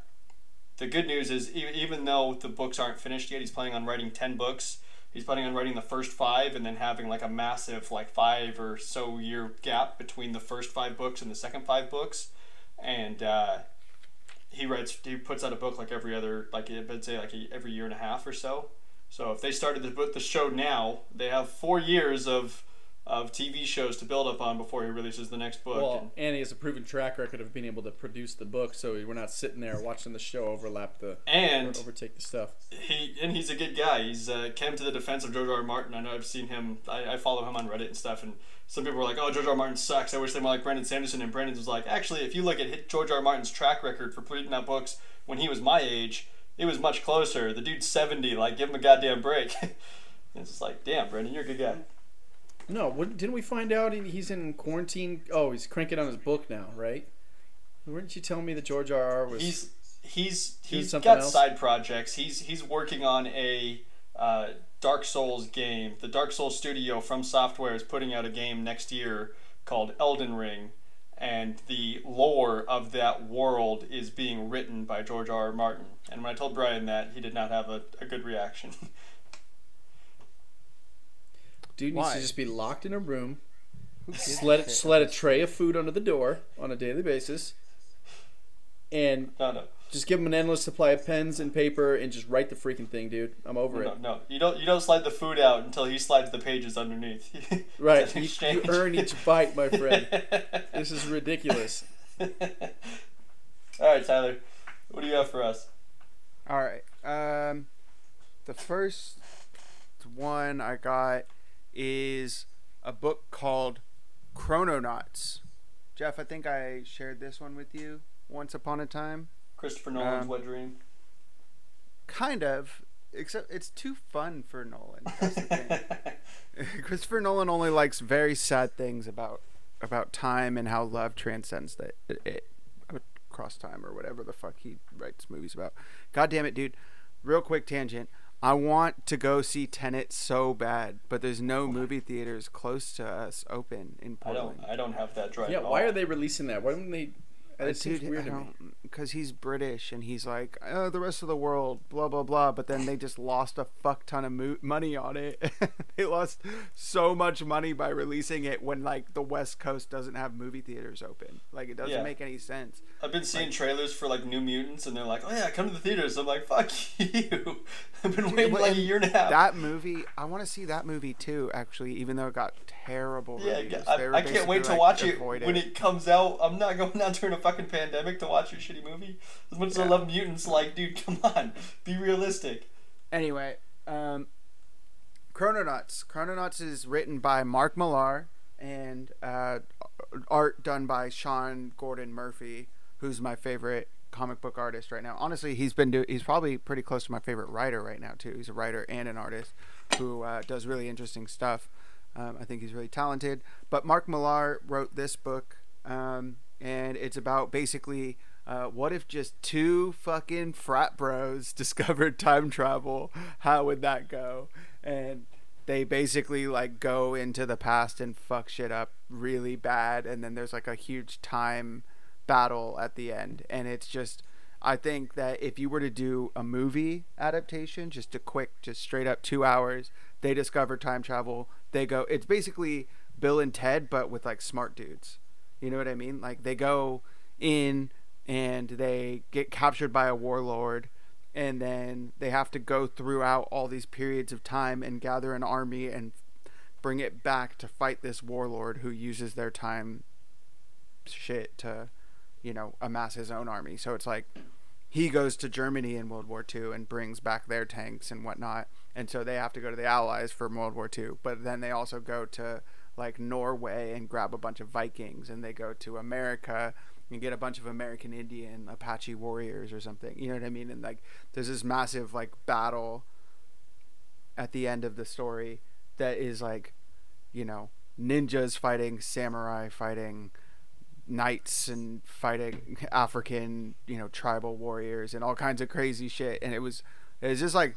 Speaker 3: the good news is, e- even though the books aren't finished yet, he's planning on writing ten books he's planning on writing the first five and then having like a massive like five or so year gap between the first five books and the second five books. And uh, he writes he puts out a book like every other like i'd say like every year and a half or so. So if they started the book the show now they have four years of of tv shows to build up on before he releases the next book
Speaker 2: Well,
Speaker 3: and,
Speaker 2: and he has a proven track record of being able to produce the book, so we're not sitting there watching the show overlap the
Speaker 3: and
Speaker 2: overtake the stuff.
Speaker 3: he and he's a good guy. He's uh, came to the defense of George R. R. Martin. I know I've seen him. I, I follow him on Reddit and stuff. And some people were like, "Oh, George R. R. Martin sucks. I wish they were like Brandon Sanderson." And Brandon was like, "Actually, if you look at George R. R. Martin's track record for putting out books when he was my age, it was much closer. The dude's seventy. Like, give him a goddamn break." it's just like, damn, Brandon, you're a good guy.
Speaker 2: No, what, didn't we find out he's in quarantine? Oh, he's cranking on his book now, right? Weren't you telling me that George R. R. was?
Speaker 3: He's he's he's got
Speaker 2: else?
Speaker 3: side projects. He's he's working on a uh, Dark Souls game. The Dark Souls studio FromSoftware is putting out a game next year called Elden Ring, and the lore of that world is being written by George R. R. Martin. And when I told Brian that, he did not have a, a good reaction.
Speaker 2: Dude needs
Speaker 1: Why?
Speaker 2: to just be locked in a room,
Speaker 1: Who gives a
Speaker 2: sled, sled a tray of food under the door on a daily basis, and
Speaker 3: no, no,
Speaker 2: just give him an endless supply of pens and paper and just write the freaking thing, dude. I'm over
Speaker 3: no,
Speaker 2: it.
Speaker 3: no. You don't you don't slide the food out until he slides the pages underneath.
Speaker 2: Right,
Speaker 3: an
Speaker 2: you, you
Speaker 3: exchange.
Speaker 2: earn each bite, my friend. this is ridiculous.
Speaker 3: All right, Tyler. What do you have for us?
Speaker 1: All right. Um, the first one I got is a book called Chrononauts. Jeff, I think I shared this one with you once upon a time.
Speaker 3: Christopher Nolan's
Speaker 1: Um,
Speaker 3: Wet Dream.
Speaker 1: Kind of, except it's too fun for Nolan. That's the thing. Christopher Nolan only likes very sad things about about time and how love transcends that it, it across time or whatever the fuck he writes movies about. God damn it, dude! Real quick tangent. I want to go see Tenet so bad, but there's no movie theaters close to us open in
Speaker 3: I
Speaker 1: Portland.
Speaker 3: don't I don't have that drive.
Speaker 2: Yeah,
Speaker 3: at
Speaker 2: why
Speaker 3: all.
Speaker 2: are they releasing that? Why don't they? That seems
Speaker 1: dude,
Speaker 2: weird to me.
Speaker 1: because he's British and he's like, oh, the rest of the world, blah blah blah. But then they just lost a fuck ton of mo- money on it. they lost so much money by releasing it when like the West Coast doesn't have movie theaters open. Like it doesn't
Speaker 3: Yeah.
Speaker 1: make any sense.
Speaker 3: I've been seeing trailers for like New Mutants, and they're like, "Oh yeah, come to the theaters." I'm like, "Fuck you!" I've been waiting
Speaker 1: but-
Speaker 3: like a year and a half.
Speaker 1: That movie, I want to see that movie too. Actually, even though it got terrible
Speaker 3: yeah,
Speaker 1: reviews,
Speaker 3: I, I can't wait to
Speaker 1: basically,
Speaker 3: watch it when it comes out. I'm not going out during a fucking pandemic to watch your shitty movie. As much as I love mutants, like, dude, come on, be realistic.
Speaker 1: Anyway, um, Chrononauts. Chrononauts is written by Mark Millar and uh, art done by Sean Gordon Murphy, who's my favorite comic book artist right now. Honestly, he's been do- he's probably pretty close to my favorite writer right now too. He's a writer and an artist who uh, does really interesting stuff. Um, I think he's really talented. But Mark Millar wrote this book, um, and it's about basically uh, what if just two fucking frat bros discovered time travel? How would that go? And they basically like go into the past and fuck shit up really bad, and then there's like a huge time battle at the end, and it's just. I think that if you were to do a movie adaptation, just a quick, just straight up two hours, they discover time travel. They go. It's basically Bill and Ted, but with like smart dudes. You know what I mean? Like they go in and they get captured by a warlord, and then they have to go throughout all these periods of time and gather an army and bring it back to fight this warlord who uses their time shit to, you know, amass his own army. So it's like he goes to Germany in World War II and brings back their tanks and whatnot. And so they have to go to the Allies for World War II. But then they also go to like Norway and grab a bunch of Vikings and they go to America and get a bunch of American Indian Apache warriors or something. You know what I mean? And like there's this massive like battle at the end of the story that is like, you know, ninjas fighting samurai fighting knights and fighting African, you know, tribal warriors and all kinds of crazy shit. And it was, it was just like,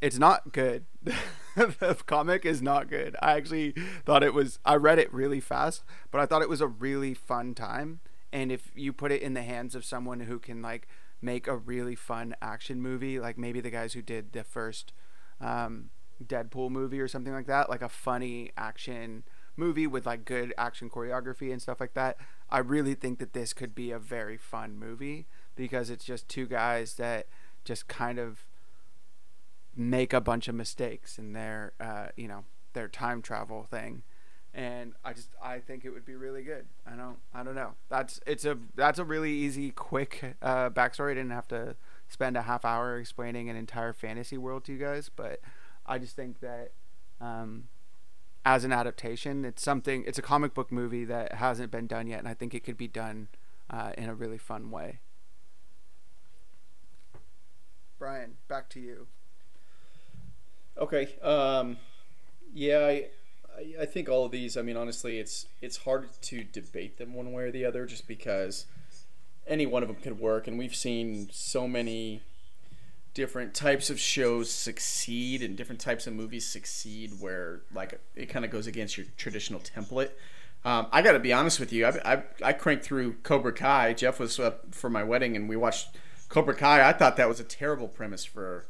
Speaker 1: it's not good. the comic is not good. I actually thought it was. I read it really fast, but I thought it was a really fun time. And if you put it in the hands of someone who can like make a really fun action movie, like maybe the guys who did the first um, Deadpool movie or something like that, like a funny action movie with like good action choreography and stuff like that. I really think that this could be a very fun movie because it's just two guys that just kind of make a bunch of mistakes in their uh, you know their time travel thing. And i just i think it would be really good. I don't i don't know. That's it's a that's a really easy quick uh, backstory. I didn't have to spend a half hour explaining an entire fantasy world to you guys but i just think that um, as an adaptation it's something it's a comic book movie that hasn't been done yet and i think it could be done uh, in a really fun way. Brian back to you
Speaker 2: Okay. Um, yeah, I, I, think all of these. I mean, honestly, it's it's hard to debate them one way or the other, just because any one of them could work, and we've seen so many different types of shows succeed and different types of movies succeed where like it kind of goes against your traditional template. Um, I got to be honest with you. I, I, I cranked through Cobra Kai. Jeff was up for my wedding, and we watched Cobra Kai. I thought that was a terrible premise for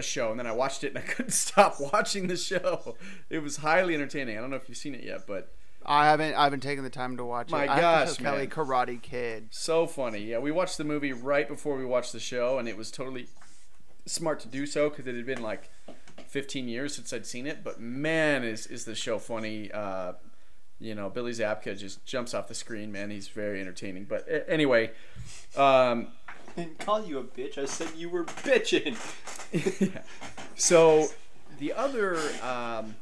Speaker 2: a show, and then I watched it, and I couldn't stop watching the show. It was highly entertaining. I don't know if you've seen it yet, but
Speaker 1: I haven't. I haven't taken the time to watch
Speaker 2: My
Speaker 1: it. I have
Speaker 2: gosh,
Speaker 1: Kelly. Karate Kid.
Speaker 2: so funny. Yeah, we watched the movie right before we watched the show, and it was totally smart to do so because it had been like 15 years since I'd seen it. But man, is is the show funny? Uh, you know, Billy Zabka just jumps off the screen. Man, he's very entertaining. But anyway, um,
Speaker 3: didn't call you a bitch. I said you were bitching.
Speaker 2: yeah. So the other um,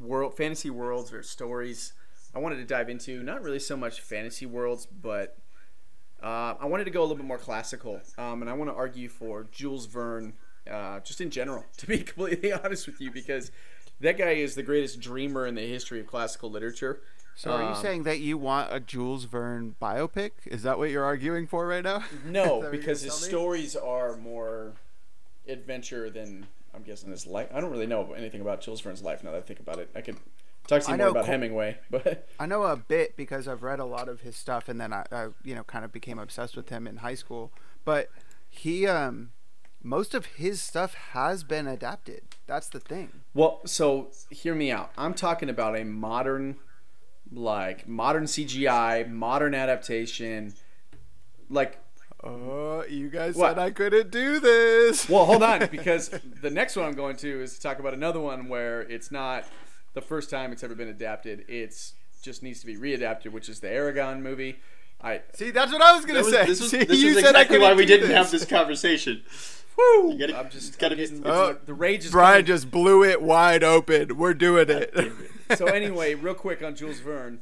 Speaker 2: world fantasy worlds or stories I wanted to dive into, not really so much fantasy worlds, but uh, I wanted to go a little bit more classical, um, and I want to argue for Jules Verne, uh, just in general, to be completely honest with you, because that guy is the greatest dreamer in the history of classical literature.
Speaker 1: So are you
Speaker 2: Um,
Speaker 1: saying that you want a Jules Verne biopic? Is that what you're arguing for right now?
Speaker 2: No, because his stories are more adventure than I'm guessing his life. I don't really know anything about Jules Verne's life now that I think about it. I could talk to you
Speaker 1: I
Speaker 2: more about
Speaker 1: Col-
Speaker 2: Hemingway, but
Speaker 1: I know a bit because I've read a lot of his stuff, and then I, I you know, kind of became obsessed with him in high school. But he, um, most of his stuff has been adapted. That's the thing.
Speaker 2: well, so hear me out. I'm talking about a modern, like modern CGI, modern adaptation, like
Speaker 1: Oh, you guys
Speaker 2: What?
Speaker 1: said I couldn't do this.
Speaker 2: Well, hold on, because the next one I'm going to is to talk about another one where it's not the first time it's ever been adapted. It's just needs to be readapted, which is the Eragon movie. I
Speaker 1: See, that's what I was gonna
Speaker 3: That was,
Speaker 1: say.
Speaker 3: this was,
Speaker 1: See,
Speaker 3: this
Speaker 1: you
Speaker 3: is
Speaker 1: said I
Speaker 3: exactly why we didn't have this conversation.
Speaker 2: Woo.
Speaker 3: You gotta-
Speaker 2: I'm just
Speaker 3: gotta
Speaker 2: I'm
Speaker 3: be-
Speaker 1: Oh.
Speaker 2: it's- uh, the rage is
Speaker 1: Brian
Speaker 2: coming.
Speaker 1: just blew it wide open. We're doing it.
Speaker 2: so anyway, real quick on Jules Verne.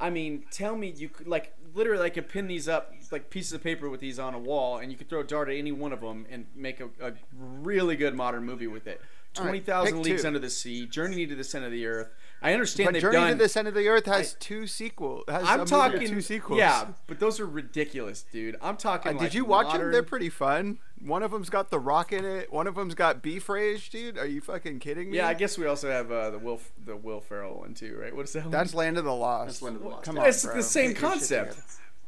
Speaker 2: I mean, tell me you could like literally I could pin these up like pieces of paper with these on a wall, and you could throw a dart at any one of them and make a, a really good modern movie with it.
Speaker 1: All right,
Speaker 2: Twenty thousand
Speaker 1: pick
Speaker 2: leagues
Speaker 1: two.
Speaker 2: under the sea, Journey to the center of the earth. I understand
Speaker 1: but
Speaker 2: they've
Speaker 1: Journey
Speaker 2: done.
Speaker 1: to the Center of the Earth has two sequels. Has a
Speaker 2: I'm talking
Speaker 1: two sequels.
Speaker 2: Yeah, but those are ridiculous, dude. I'm talking.
Speaker 1: Uh,
Speaker 2: like
Speaker 1: did you watch
Speaker 2: modern...
Speaker 1: them? They're pretty fun. One of them's got the rock in it. One of them's got beef rage, dude. Are you fucking kidding me?
Speaker 2: Yeah, I guess we also have uh, the Will the Will Ferrell one too, right? What is that? one?
Speaker 1: That's Land of the Lost.
Speaker 3: That's Land of the Lost.
Speaker 1: Come on,
Speaker 2: it's
Speaker 1: bro.
Speaker 2: the same
Speaker 1: Get
Speaker 2: concept.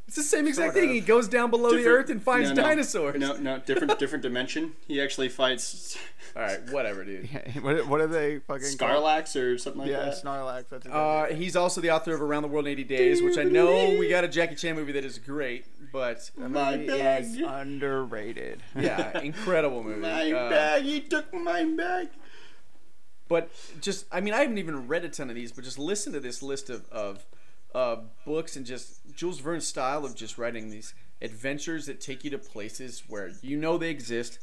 Speaker 1: Together.
Speaker 2: It's the same exact
Speaker 1: Sort
Speaker 2: thing.
Speaker 1: of.
Speaker 2: He goes down below the earth and finds
Speaker 3: no, no.
Speaker 2: dinosaurs.
Speaker 3: No, no, different, different dimension. He actually fights
Speaker 2: All right, whatever, dude.
Speaker 1: Yeah, what, what are they fucking called?
Speaker 3: Scarlax or something like
Speaker 1: Yeah,
Speaker 3: that.
Speaker 1: Snarlax. That's
Speaker 2: Uh, he's also the author of Around the World in 80 Days, which I know we got a Jackie Chan movie that is great, but
Speaker 3: my
Speaker 1: Movie
Speaker 3: bag.
Speaker 1: is underrated.
Speaker 2: yeah, incredible movie.
Speaker 3: My
Speaker 2: Uh,
Speaker 3: bag. He took my bag.
Speaker 2: But just, I mean, I haven't even read a ton of these, but just listen to this list of, of uh, books and just Jules Verne's style of just writing these adventures that take you to places where you know they exist,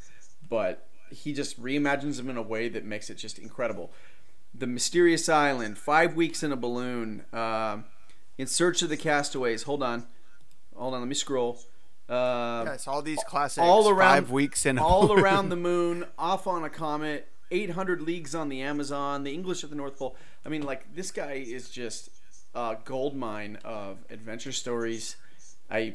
Speaker 2: but he just reimagines them in a way that makes it just incredible. The Mysterious Island, Five Weeks in a Balloon, um In Search of the Castaways. Hold on. Hold on, let me scroll. Um,
Speaker 1: Yes, all these classics.
Speaker 2: all around
Speaker 1: five weeks in a
Speaker 2: all
Speaker 1: balloon.
Speaker 2: around the moon, off on a comet, 800 leagues on the Amazon, the English at the North Pole. I mean, like this guy is just a gold mine of adventure stories. I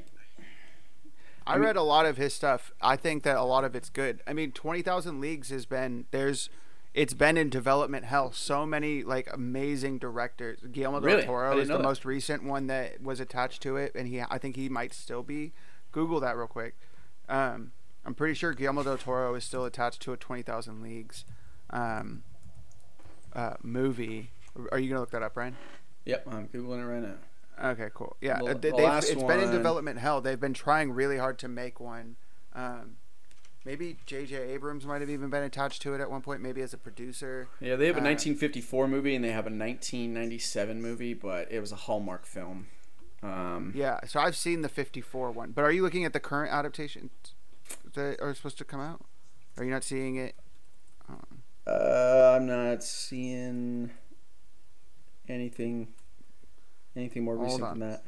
Speaker 1: I read a lot of his stuff. I think that a lot of it's good. I mean, Twenty Thousand Leagues has been there's, it's been in development hell. So many like amazing directors. Guillermo del
Speaker 2: Really? I
Speaker 1: Toro is the
Speaker 2: that.
Speaker 1: most recent one that was attached to it, and he I think he might still be. Google that real quick. Um, I'm pretty sure Guillermo del Toro is still attached to a Twenty Thousand Leagues, um, uh, movie. Are you gonna look that up, Brian?
Speaker 2: Yep, I'm googling it right now.
Speaker 1: Okay, cool. Yeah,
Speaker 2: The-
Speaker 1: uh,
Speaker 2: the
Speaker 1: it's been in development hell. They've been trying really hard to make one. Um, maybe J.J. Abrams might have even been attached to it at one point, maybe as a producer.
Speaker 2: Yeah, they have a
Speaker 1: Uh,
Speaker 2: 1954 movie and they have a 1997 movie, but it was a Hallmark film. Um,
Speaker 1: Yeah, so I've seen the 54 one. But are you looking at the current adaptations that are supposed to come out? Are you not seeing it?
Speaker 2: Uh, I'm not seeing anything anything more recent than that.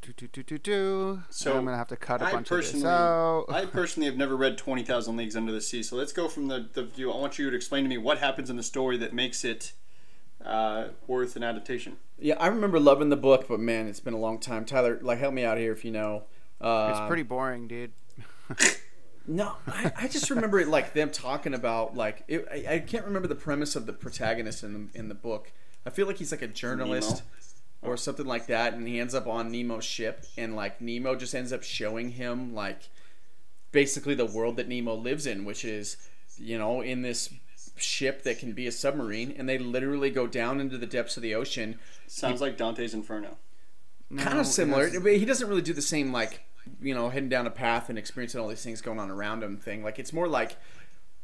Speaker 1: Do, do, do, do, do.
Speaker 3: So,
Speaker 1: I'm going to have to cut a
Speaker 3: I
Speaker 1: bunch of
Speaker 3: personally,
Speaker 1: this out.
Speaker 3: I personally have never read Twenty Thousand Leagues Under the Sea. So let's go from the, the view. I want you to explain to me what happens in the story that makes it uh, worth an adaptation.
Speaker 2: Yeah, I remember loving the book, but man, it's been a long time. Tyler, like, help me out here if you know. Uh,
Speaker 1: it's pretty boring, dude.
Speaker 2: No, I, I just remember it like them talking about like it, I, I can't remember the premise of the protagonist in the in the book. I feel like he's like a journalist. or something like that, and he ends up on Nemo's ship, and like Nemo just ends up showing him like basically the world that Nemo lives in, which is you know in this ship that can be a submarine, and they literally go down into the depths of the ocean.
Speaker 3: Sounds like Dante's Inferno.
Speaker 2: kind
Speaker 1: No,
Speaker 2: of similar,
Speaker 1: that's-
Speaker 2: but he doesn't really do the same like you know heading down a path and experiencing all these things going on around him thing. Like it's more like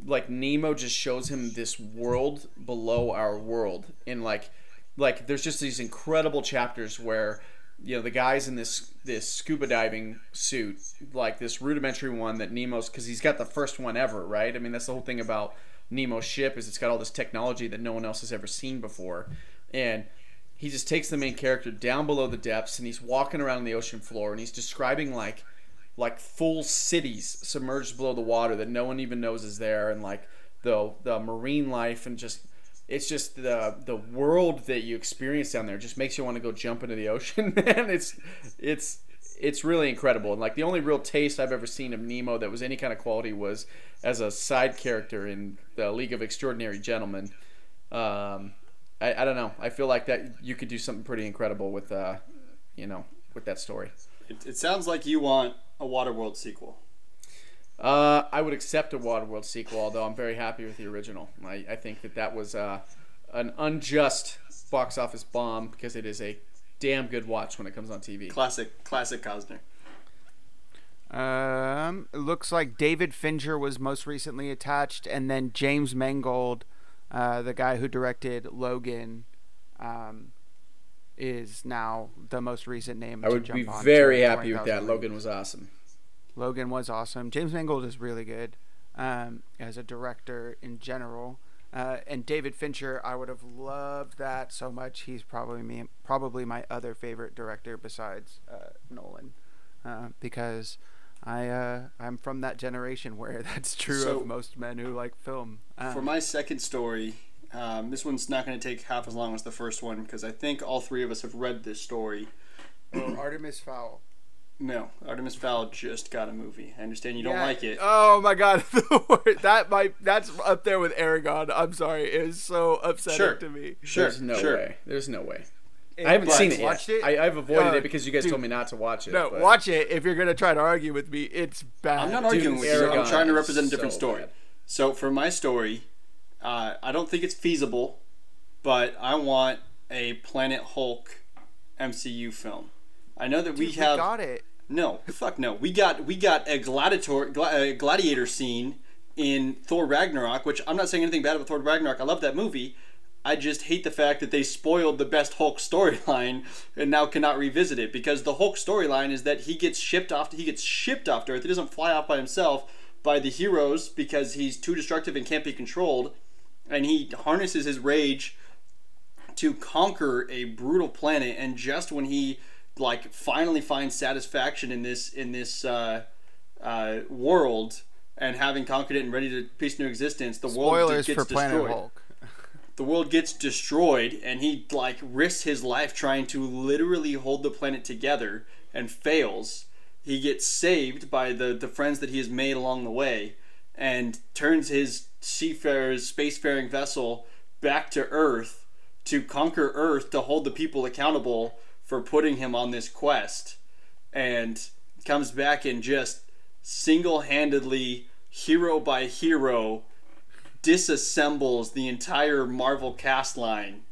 Speaker 2: like Nemo just shows him this world below our world, and like like there's just these incredible chapters where you know the guys in this this scuba diving suit like this rudimentary one that Nemo's because he's got the first one ever right? I mean that's the whole thing about Nemo's ship is it's got all this technology that no one else has ever seen before. And he just takes the main character down below the depths and he's walking around the ocean floor and he's describing like like full cities submerged below the water that no one even knows is there and like the the marine life and just it's just the the world that you experience down there just makes you want to go jump into the ocean and it's it's it's really incredible and like the only real taste I've ever seen of Nemo that was any kind of quality was as a side character in the League of Extraordinary Gentlemen. Um, I, I don't know. I feel like that you could do something pretty incredible with uh you know with that story
Speaker 3: It, it sounds like you want a Waterworld sequel.
Speaker 2: Uh, I would accept a Waterworld sequel, although I'm very happy with the original. I, I think that that was uh, an unjust box office bomb because it is a damn good watch when it comes on TV.
Speaker 3: Classic, classic Costner.
Speaker 1: Um, it looks like David Fincher was most recently attached, and then James Mangold, uh, the guy who directed Logan, um, is now the most recent name.
Speaker 2: I
Speaker 1: to
Speaker 2: would
Speaker 1: jump
Speaker 2: be
Speaker 1: onto
Speaker 2: very happy with that. Logan was awesome.
Speaker 1: Logan was awesome. James Mangold is really good um, as a director in general. Uh, and David Fincher, I would have loved that so much. He's probably me, probably my other favorite director besides uh, Nolan, uh, because I uh, I'm from that generation where that's true
Speaker 3: So-
Speaker 1: of most men who like film. Um,
Speaker 3: For my second story, um, this one's not going to take half as long as the first one because I think all three of us have read this story.
Speaker 1: oh, Artemis Fowl.
Speaker 3: No, Artemis Fowl just got a movie. I understand you don't
Speaker 1: Yeah.
Speaker 3: like it.
Speaker 1: Oh my god, that might that's up there with Eragon. I'm sorry, it is so upsetting
Speaker 3: Sure.
Speaker 1: to me.
Speaker 3: Sure,
Speaker 2: There's no
Speaker 3: sure.
Speaker 2: way. There's no way.
Speaker 1: It-
Speaker 2: I haven't seen it yet.
Speaker 1: Watched it?
Speaker 2: I, I've avoided
Speaker 1: Uh,
Speaker 2: it because you guys
Speaker 1: dude,
Speaker 2: told me not to watch it.
Speaker 1: No,
Speaker 2: but-
Speaker 1: watch it if you're gonna try to argue with me. It's bad.
Speaker 3: I'm not
Speaker 2: Dude,
Speaker 3: arguing with you. I'm trying to represent a different
Speaker 2: so
Speaker 3: story.
Speaker 2: bad.
Speaker 3: So for my story, uh, I don't think it's feasible, but I want a Planet Hulk MCU film. I know that we
Speaker 1: Dude,
Speaker 3: have
Speaker 1: got it.
Speaker 3: no, fuck no. We got we got a gladiator gla- uh, gladiator scene in Thor Ragnarok, which I'm not saying anything bad about Thor Ragnarok. I love that movie. I just hate the fact that they spoiled the best Hulk storyline and now cannot revisit it because the Hulk storyline is that he gets shipped off. He gets shipped off to Earth. He doesn't fly off by himself by the heroes because he's too destructive and can't be controlled, and he harnesses his rage to conquer a brutal planet. And just when he like finally finds satisfaction in this in this uh, uh, world and having conquered it and ready to piece new existence, the world gets
Speaker 1: for Planet
Speaker 3: destroyed
Speaker 1: Hulk.
Speaker 3: the world gets destroyed and he like risks his life trying to literally hold the planet together and fails he gets saved by the the friends that he has made along the way and turns his seafarer's spacefaring vessel back to earth to conquer earth to hold the people accountable for putting him on this quest and comes back and just single-handedly hero by hero disassembles the entire Marvel cast line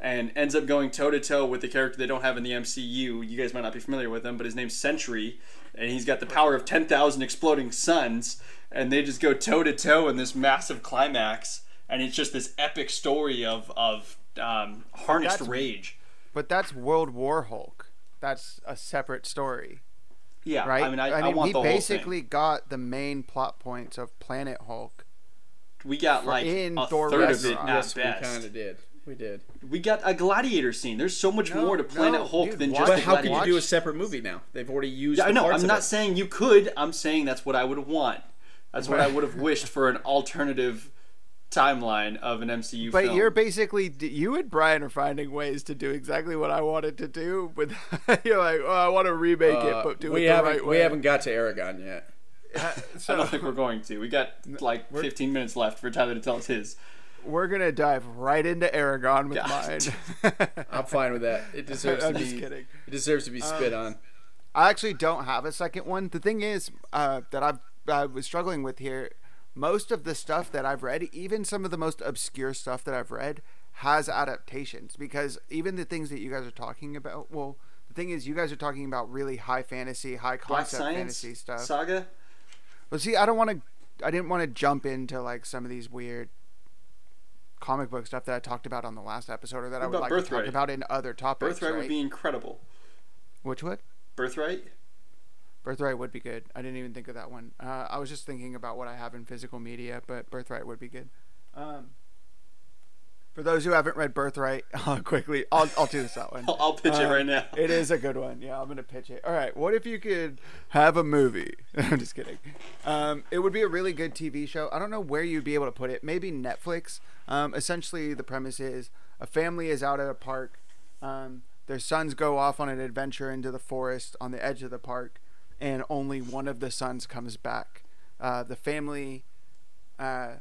Speaker 3: and ends up going toe to toe with the character they don't have in the MCU. You guys might not be familiar with him, but his name's Sentry, and he's got the power of 10,000 exploding suns, and they just go toe to toe in this massive climax, and it's just this epic story of, of um, harnessed
Speaker 1: That's-
Speaker 3: rage.
Speaker 1: But that's World War Hulk. That's a separate story,
Speaker 3: Yeah,
Speaker 1: right?
Speaker 3: I mean, I, I, want
Speaker 1: he
Speaker 3: the whole
Speaker 1: basically got the main plot points of Planet Hulk.
Speaker 3: We got like
Speaker 1: in
Speaker 3: a
Speaker 1: Thor
Speaker 3: third of it
Speaker 1: Ragnarok.
Speaker 3: at
Speaker 2: Yes, we kind of did. We did.
Speaker 3: We got a gladiator scene. There's so much
Speaker 1: No,
Speaker 3: more to Planet
Speaker 1: no,
Speaker 3: Hulk
Speaker 1: dude,
Speaker 3: than
Speaker 1: watch-
Speaker 3: just
Speaker 2: But
Speaker 3: the
Speaker 2: how could you
Speaker 3: gladiator.
Speaker 2: do a separate movie now? They've already used.
Speaker 3: Yeah, I
Speaker 2: the
Speaker 3: know.
Speaker 2: parts
Speaker 3: I'm
Speaker 2: of
Speaker 3: not
Speaker 2: it.
Speaker 3: saying you could. I'm saying that's what I would want. That's what I would have wished for an alternative timeline of an MCU film.
Speaker 1: But
Speaker 3: film.
Speaker 1: you're basically you and Brian are finding ways to do exactly what I wanted to do. With you're like, oh, I want to remake it,
Speaker 2: Uh,
Speaker 1: but do
Speaker 2: we
Speaker 1: it the
Speaker 2: haven't.
Speaker 1: right
Speaker 2: we haven't got to Eragon yet.
Speaker 3: I
Speaker 1: so,
Speaker 3: don't think we're going to. We got like 15 minutes left for Tyler to tell us his.
Speaker 1: We're gonna dive right into Eragon with
Speaker 3: God.
Speaker 1: mine.
Speaker 2: I'm fine with that. It deserves
Speaker 1: I'm
Speaker 2: to
Speaker 1: just
Speaker 2: be.
Speaker 1: kidding. Um,
Speaker 2: It deserves to be spit on.
Speaker 1: I actually don't have a second one. The thing is uh, that I've I was struggling with here. Most of the stuff that I've read, even some of the most obscure stuff that I've read, has adaptations because even the things that you guys are talking about. Well, the thing is, you guys are talking about really high fantasy, high concept fantasy stuff.
Speaker 3: saga.
Speaker 1: But see, I don't want to. I didn't want to jump into like some of these weird comic book stuff that I talked about on the last episode, or that I would
Speaker 3: about
Speaker 1: like to talk about in other topics.
Speaker 3: Birthright
Speaker 1: right?
Speaker 3: would be incredible.
Speaker 1: Which would?
Speaker 3: Birthright.
Speaker 1: Birthright would be good. I didn't even think of that one. Uh, I was just thinking about what I have in physical media, but Birthright would be good. Um, for those who haven't read Birthright, uh, quickly, I'll, I'll do this that one.
Speaker 3: I'll, I'll pitch it
Speaker 1: Um,
Speaker 3: right now.
Speaker 1: It is a good one. Yeah, I'm gonna pitch it. All right. What if you could have a movie? I'm just kidding. Um, it would be a really good TV show. I don't know where you'd be able to put it. Maybe Netflix. Um, essentially, the premise is a family is out at a park. Um, their sons go off on an adventure into the forest on the edge of the park, and only one of the sons comes back. Uh, the family, uh,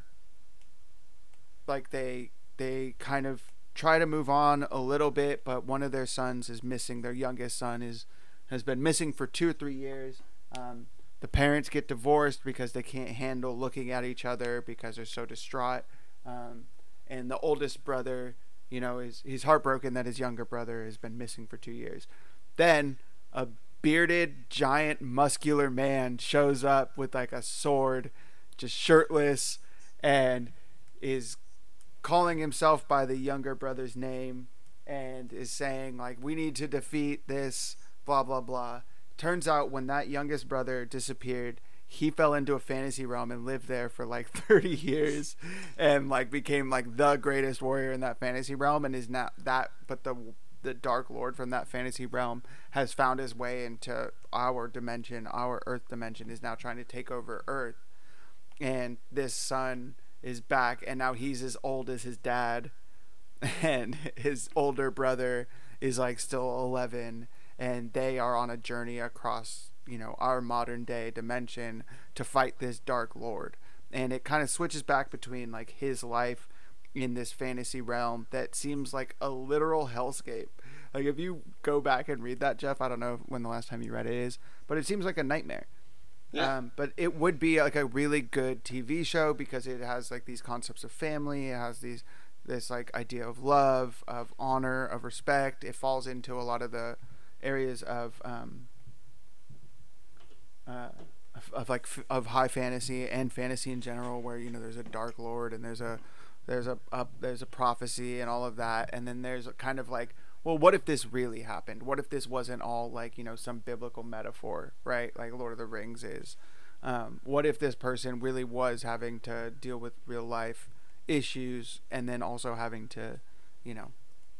Speaker 1: like they they kind of try to move on a little bit, but one of their sons is missing. Their youngest son is has been missing for two or three years. Um, the parents get divorced because they can't handle looking at each other because they're so distraught. Um, and the oldest brother, you know, is he's heartbroken that his younger brother has been missing for two years. Then a bearded, giant, muscular man shows up with like a sword, just shirtless, and is calling himself by the younger brother's name and is saying like we need to defeat this blah blah blah. Turns out when that youngest brother disappeared he fell into a fantasy realm and lived there for like 30 years and like became like the greatest warrior in that fantasy realm and is not that but the the dark lord from that fantasy realm has found his way into our dimension our earth dimension is now trying to take over earth. And this son is back and now he's as old as his dad and his older brother is like still 11 and they are on a journey across you know our modern day dimension to fight this dark lord. And it kind of switches back between like his life in this fantasy realm that seems like a literal hellscape. Like if you go back and read that jeff i don't know when the last time you read it is but it seems like a nightmare
Speaker 3: Yeah.
Speaker 1: um, but it would be like a really good TV show because it has like these concepts of family. It has these this like idea of love, of honor, of respect. It falls into a lot of the areas of um, uh, of, of like f- of high fantasy and fantasy in general, where you know there's a dark lord and there's a there's a, a there's a prophecy and all of that, and then there's kind of like well, what if this really happened? What if this wasn't all like you know some biblical metaphor, right? Like Lord of the Rings is. Um, what if this person really was having to deal with real life issues and then also having to, you know,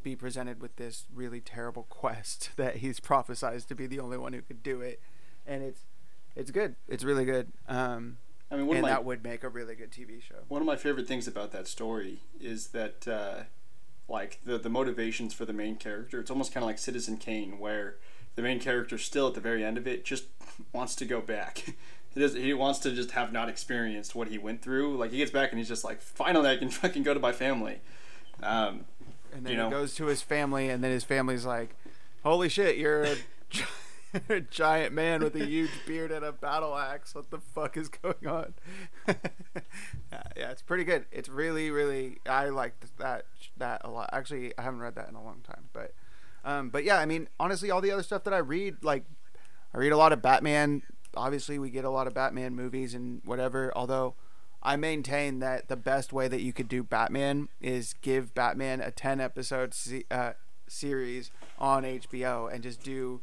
Speaker 1: be presented with this really terrible quest that he's prophesized to be the only one who could do it, and it's it's good. It's really good. Um,
Speaker 3: I mean,
Speaker 1: and
Speaker 3: my
Speaker 1: that would make a really good TV show.
Speaker 3: one of my favorite things about that story is that uh, like the the motivations for the main character. It's almost kind of like citizen kane where the main character still at the very end of it just wants to go back. He does he wants to just have not experienced what he went through. Like he gets back and he's just like finally i can fucking go to my family. Um,
Speaker 1: And then
Speaker 3: you know.
Speaker 1: he goes to his family, and then his family's like, "Holy shit, you're a, a giant man with a huge beard and a battle axe. What the fuck is going on?" yeah, it's pretty good. It's really, really. I liked that that a lot. Actually, I haven't read that in a long time, but, um, but yeah, I mean, honestly, all the other stuff that I read, like, I read a lot of Batman. Obviously, we get a lot of Batman movies and whatever. Although, I maintain that the best way that you could do Batman is give Batman a 10 episode se- uh, series on HBO and just do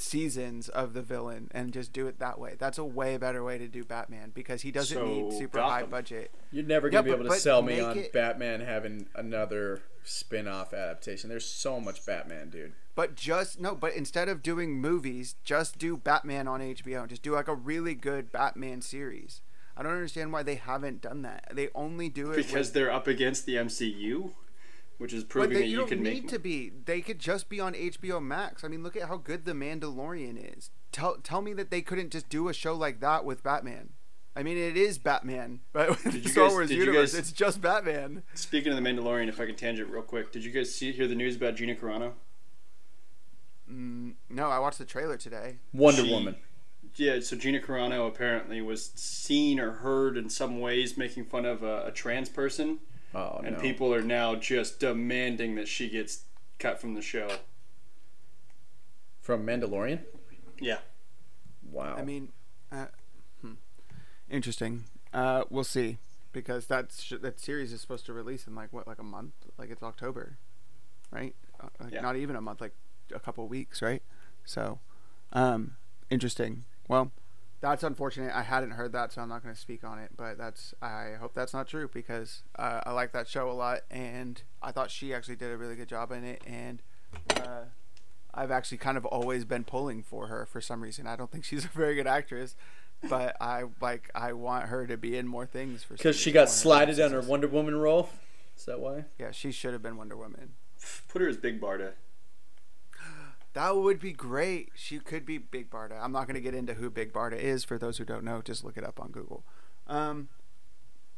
Speaker 1: seasons of the villain and just do it that way. That's a way better way to do Batman because he doesn't need
Speaker 3: So,
Speaker 1: super high budget.
Speaker 2: You're never gonna be
Speaker 1: but-
Speaker 2: able to
Speaker 1: but
Speaker 2: sell me on
Speaker 1: it-
Speaker 2: Batman having another spin-off adaptation. There's so much Batman, dude.
Speaker 1: But just no, but instead of doing movies, just do Batman on HBO. Just do like a really good Batman series. I don't understand why they haven't done that. They only do it with
Speaker 3: because they're up against the mcu which is
Speaker 1: But
Speaker 3: proving
Speaker 1: they,
Speaker 3: that
Speaker 1: you
Speaker 3: you,
Speaker 1: don't
Speaker 3: can
Speaker 1: need
Speaker 3: make
Speaker 1: to be. They could just be on HBO Max. I mean, look at how good The Mandalorian is. Tell tell me that they couldn't just do a show like that with Batman. I mean, it is Batman, but with
Speaker 3: Did you
Speaker 1: Star
Speaker 3: guys-
Speaker 1: Wars
Speaker 3: did you
Speaker 1: universe,
Speaker 3: guys-
Speaker 1: it's just Batman.
Speaker 3: Speaking of the Mandalorian, if I can tangent real quick, did you guys see hear the news about Gina Carano?
Speaker 1: Mm, no, I watched the trailer today.
Speaker 2: Wonder
Speaker 3: She-
Speaker 2: Woman.
Speaker 3: Yeah, so Gina Carano apparently was seen or heard in some ways making fun of a, a trans person,
Speaker 2: Oh
Speaker 3: and
Speaker 2: no.
Speaker 3: people are now just demanding that she gets cut from the show.
Speaker 2: from Mandalorian.
Speaker 3: Yeah.
Speaker 2: Wow.
Speaker 1: I mean, uh, hmm. interesting. Uh, we'll see because that sh- that series is supposed to release in like what, like a month? Like it's October, right? Uh, like
Speaker 3: Yeah.
Speaker 1: Not even a month, like a couple weeks, right? So, um, interesting. Well, that's unfortunate. I hadn't heard that, so I'm not going to speak on it. But that's I hope that's not true because uh, I like that show a lot, and I thought she actually did a really good job in it, and. Uh, I've actually kind of always been pulling for her for some reason. I don't think she's a very good actress, but I like I want her to be in more things for
Speaker 2: because she got
Speaker 1: I want her
Speaker 2: slided
Speaker 1: be
Speaker 2: on her. Wonder Woman role. Is that why?
Speaker 1: Yeah, she should have been Wonder Woman.
Speaker 3: Put her as Big Barda.
Speaker 1: That would be great. She could be Big Barda. I'm not going to get into who Big Barda is. For those who don't know, just look it up on Google. Um,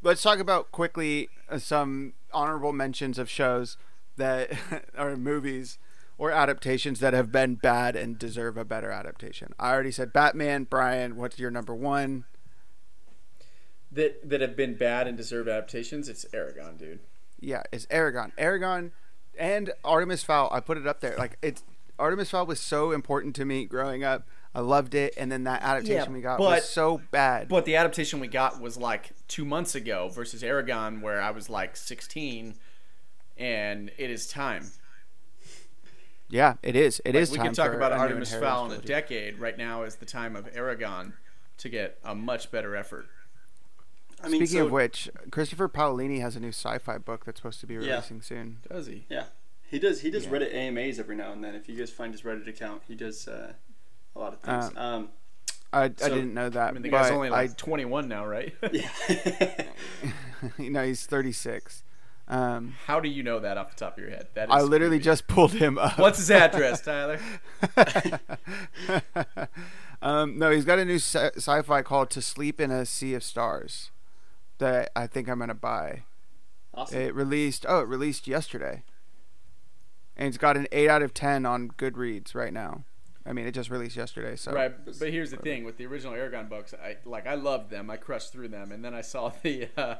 Speaker 1: let's talk about quickly uh, some honorable mentions of shows that are movies or adaptations that have been bad and deserve a better adaptation. I already said Batman. Brian, what's your number one?
Speaker 2: That that have been bad and deserve adaptations. It's Eragon, dude.
Speaker 1: Yeah, it's Eragon. Eragon and Artemis Fowl. I put it up there. Like it's Artemis Fowl was so important to me growing up. I loved it, and then that adaptation
Speaker 2: Yeah,
Speaker 1: we got
Speaker 2: but-
Speaker 1: was so bad.
Speaker 2: But the adaptation we got was like two months ago versus Eragon, where I was like 16, and it is time.
Speaker 1: yeah, it is. It is
Speaker 2: we
Speaker 1: time
Speaker 2: can talk
Speaker 1: for
Speaker 2: about
Speaker 1: a
Speaker 2: Artemis
Speaker 1: Inheritance
Speaker 2: Fowl in a decade. Right now is the time of Eragon to get a much better effort.
Speaker 3: I mean,
Speaker 1: Speaking
Speaker 3: so,
Speaker 1: of which, Christopher Paolini has a new sci-fi book that's supposed to be
Speaker 3: Yeah.
Speaker 1: releasing soon.
Speaker 2: Does he?
Speaker 3: yeah, he does. He does
Speaker 1: Yeah.
Speaker 3: Reddit AMAs every now and then. If you guys find his Reddit account, he does uh, a lot of things. um,
Speaker 1: I, I
Speaker 3: So-
Speaker 1: didn't know that.
Speaker 2: I mean, the guy's only like
Speaker 1: I,
Speaker 2: 21 now, right?
Speaker 3: yeah.
Speaker 1: you know, he's 36. Um,
Speaker 2: How do you know that off the top of your head? That is
Speaker 1: I literally
Speaker 2: creepy.
Speaker 1: just pulled him up.
Speaker 2: What's his address, Tyler?
Speaker 1: um, no, he's got a new sci- sci-fi called "To Sleep in a Sea of Stars" that I think I'm gonna buy.
Speaker 3: awesome.
Speaker 1: It released. Oh, it released yesterday, and it's got an eight out of ten on Goodreads right now. I mean, it just released yesterday, so
Speaker 2: Right, but here's the thing with the original Eragon books, I like I loved them. I crushed through them, and then I saw the uh,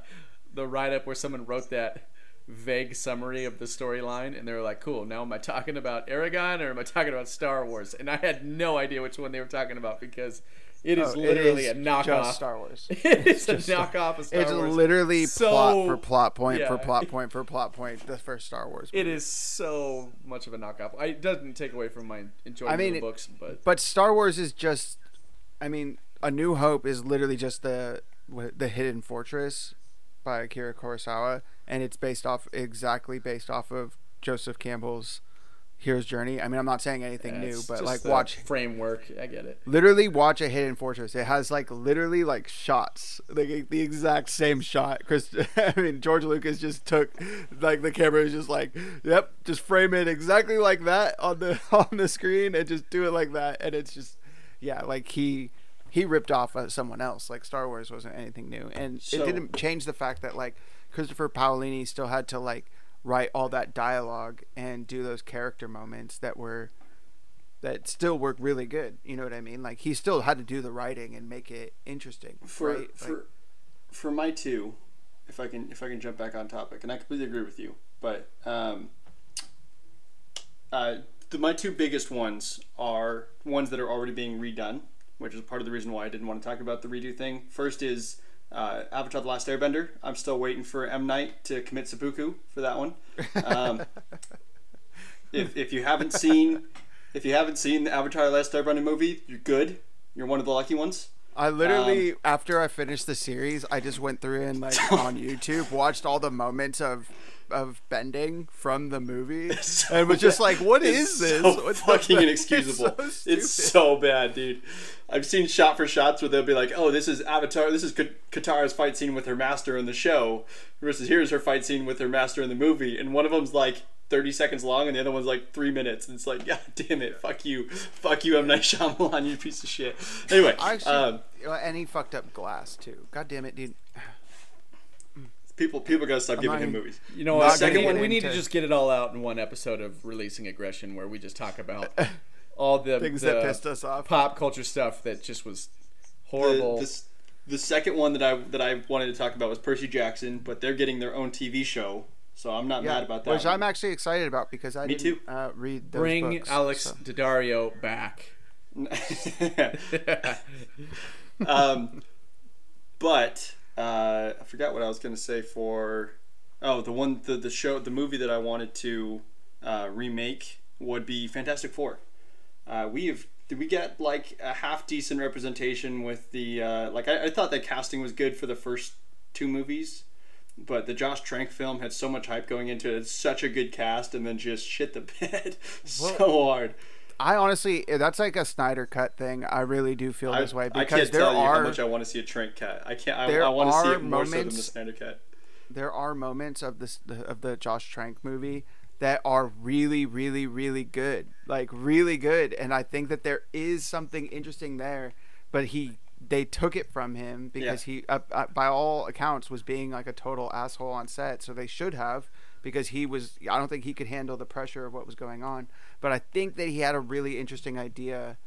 Speaker 2: the write up where someone wrote that vague summary of the storyline, and they were like, "Cool, now am I talking about Eragon or am I talking about Star Wars?" And I had no idea which one they were talking about because it is
Speaker 1: Oh,
Speaker 2: literally
Speaker 1: is
Speaker 2: a knockoff.
Speaker 1: Star Wars.
Speaker 2: it's a
Speaker 1: just-
Speaker 2: knockoff of Star
Speaker 1: it's
Speaker 2: Wars.
Speaker 1: It's literally
Speaker 2: So-
Speaker 1: plot for plot point for plot point for plot point. The first Star Wars.
Speaker 2: It is so much of a knockoff. I, it doesn't take away from my enjoyment
Speaker 1: I mean,
Speaker 2: of the books, but
Speaker 1: But Star Wars is just, I mean, A New Hope is literally just the the Hidden Fortress by Akira Kurosawa, and it's based off exactly based off of Joseph Campbell's Hero's Journey. I mean, I'm not saying anything
Speaker 2: yeah,
Speaker 1: new, but like watch,
Speaker 2: framework. I get it.
Speaker 1: literally watch a Hidden Fortress. It has like literally like shots, like the exact same shot. Chris, I mean, George Lucas just took like the camera is just like, yep, just frame it exactly like that on the on the screen and just do it like that, and it's just, yeah, like he he ripped off uh, someone else. Like Star Wars wasn't anything new, and
Speaker 3: So-
Speaker 1: it didn't change the fact that like Christopher Paolini still had to like write all that dialogue and do those character moments that were that still work really good. You know what I mean? Like he still had to do the writing and make it interesting.
Speaker 3: for
Speaker 1: right? Like,
Speaker 3: for for my two, if I can if I can jump back on topic, and I completely agree with you, but um, uh, the, my two biggest ones are ones that are already being redone, which is part of the reason why I didn't want to talk about the redo thing. First is uh, Avatar: The Last Airbender. I'm still waiting for M Night to commit seppuku for that one. Um, if if you haven't seen if you haven't seen the Avatar: The Last Airbender movie, you're good. You're one of the lucky ones.
Speaker 1: I literally
Speaker 3: um,
Speaker 1: after I finished the series, I just went through and like on YouTube watched all the moments of of bending from the movie
Speaker 3: so
Speaker 1: and was just like, "What is this?
Speaker 3: So
Speaker 1: What the
Speaker 3: fucking inexcusable.
Speaker 1: It's so
Speaker 3: It's so bad, dude. I've seen shot for shots where they'll be like, "Oh, this is Avatar. This is Katara's fight scene with her master in the show versus here's her fight scene with her master in the movie," and one of them's like thirty seconds long, and the other one's like three minutes. And it's like, God damn it, fuck you, fuck you, M Night Shyamalan, you piece of shit. Anyway,
Speaker 1: actually,
Speaker 3: um,
Speaker 1: and he fucked up Glass too. God damn it, dude.
Speaker 3: People people gotta stop giving
Speaker 1: not
Speaker 3: him movies.
Speaker 2: You know, what?
Speaker 3: second
Speaker 2: we,
Speaker 3: one
Speaker 2: we need to just get it all out in one episode of releasing aggression, where we just talk about all the
Speaker 1: Things
Speaker 2: the
Speaker 1: that pissed us off.
Speaker 2: pop culture stuff that just was
Speaker 3: The,
Speaker 2: horrible.
Speaker 3: this, the second one that I that I wanted to talk about was Percy Jackson, but they're getting their own TV show, so I'm not mad about that.
Speaker 1: Which
Speaker 3: one.
Speaker 1: I'm actually excited about because I
Speaker 3: Me
Speaker 1: didn't
Speaker 3: too.
Speaker 1: Uh, read those
Speaker 2: Bring
Speaker 1: books,
Speaker 2: Alex
Speaker 1: so.
Speaker 2: Daddario back.
Speaker 3: um, but uh, I forgot what I was going to say for. Oh, the one the the show the movie that I wanted to uh, remake would be Fantastic Four. Uh, we have did we get like a half decent representation with the uh, like I, I thought that casting was good for the first two movies. But the Josh Trank film had so much hype going into it. It's such a good cast, and then just shit the bed so hard.
Speaker 1: I honestly, that's like a Snyder cut thing. I really do feel this way
Speaker 3: I
Speaker 1: because
Speaker 3: can't
Speaker 1: there
Speaker 3: tell you
Speaker 1: are
Speaker 3: how much I want to see a Trank cut. I can't. I,
Speaker 1: There
Speaker 3: I want to see it more so than the
Speaker 1: moments-
Speaker 3: Snyder cut.
Speaker 1: there are moments of this of the Josh Trank movie that are really, really, really good, like really good, and I think that there is something interesting there, but he they took it from him because he, uh, uh, by all accounts, was being like a total asshole on set. So they should have because he was. I don't think he could handle the pressure of what was going on, but I think that he had a really interesting idea.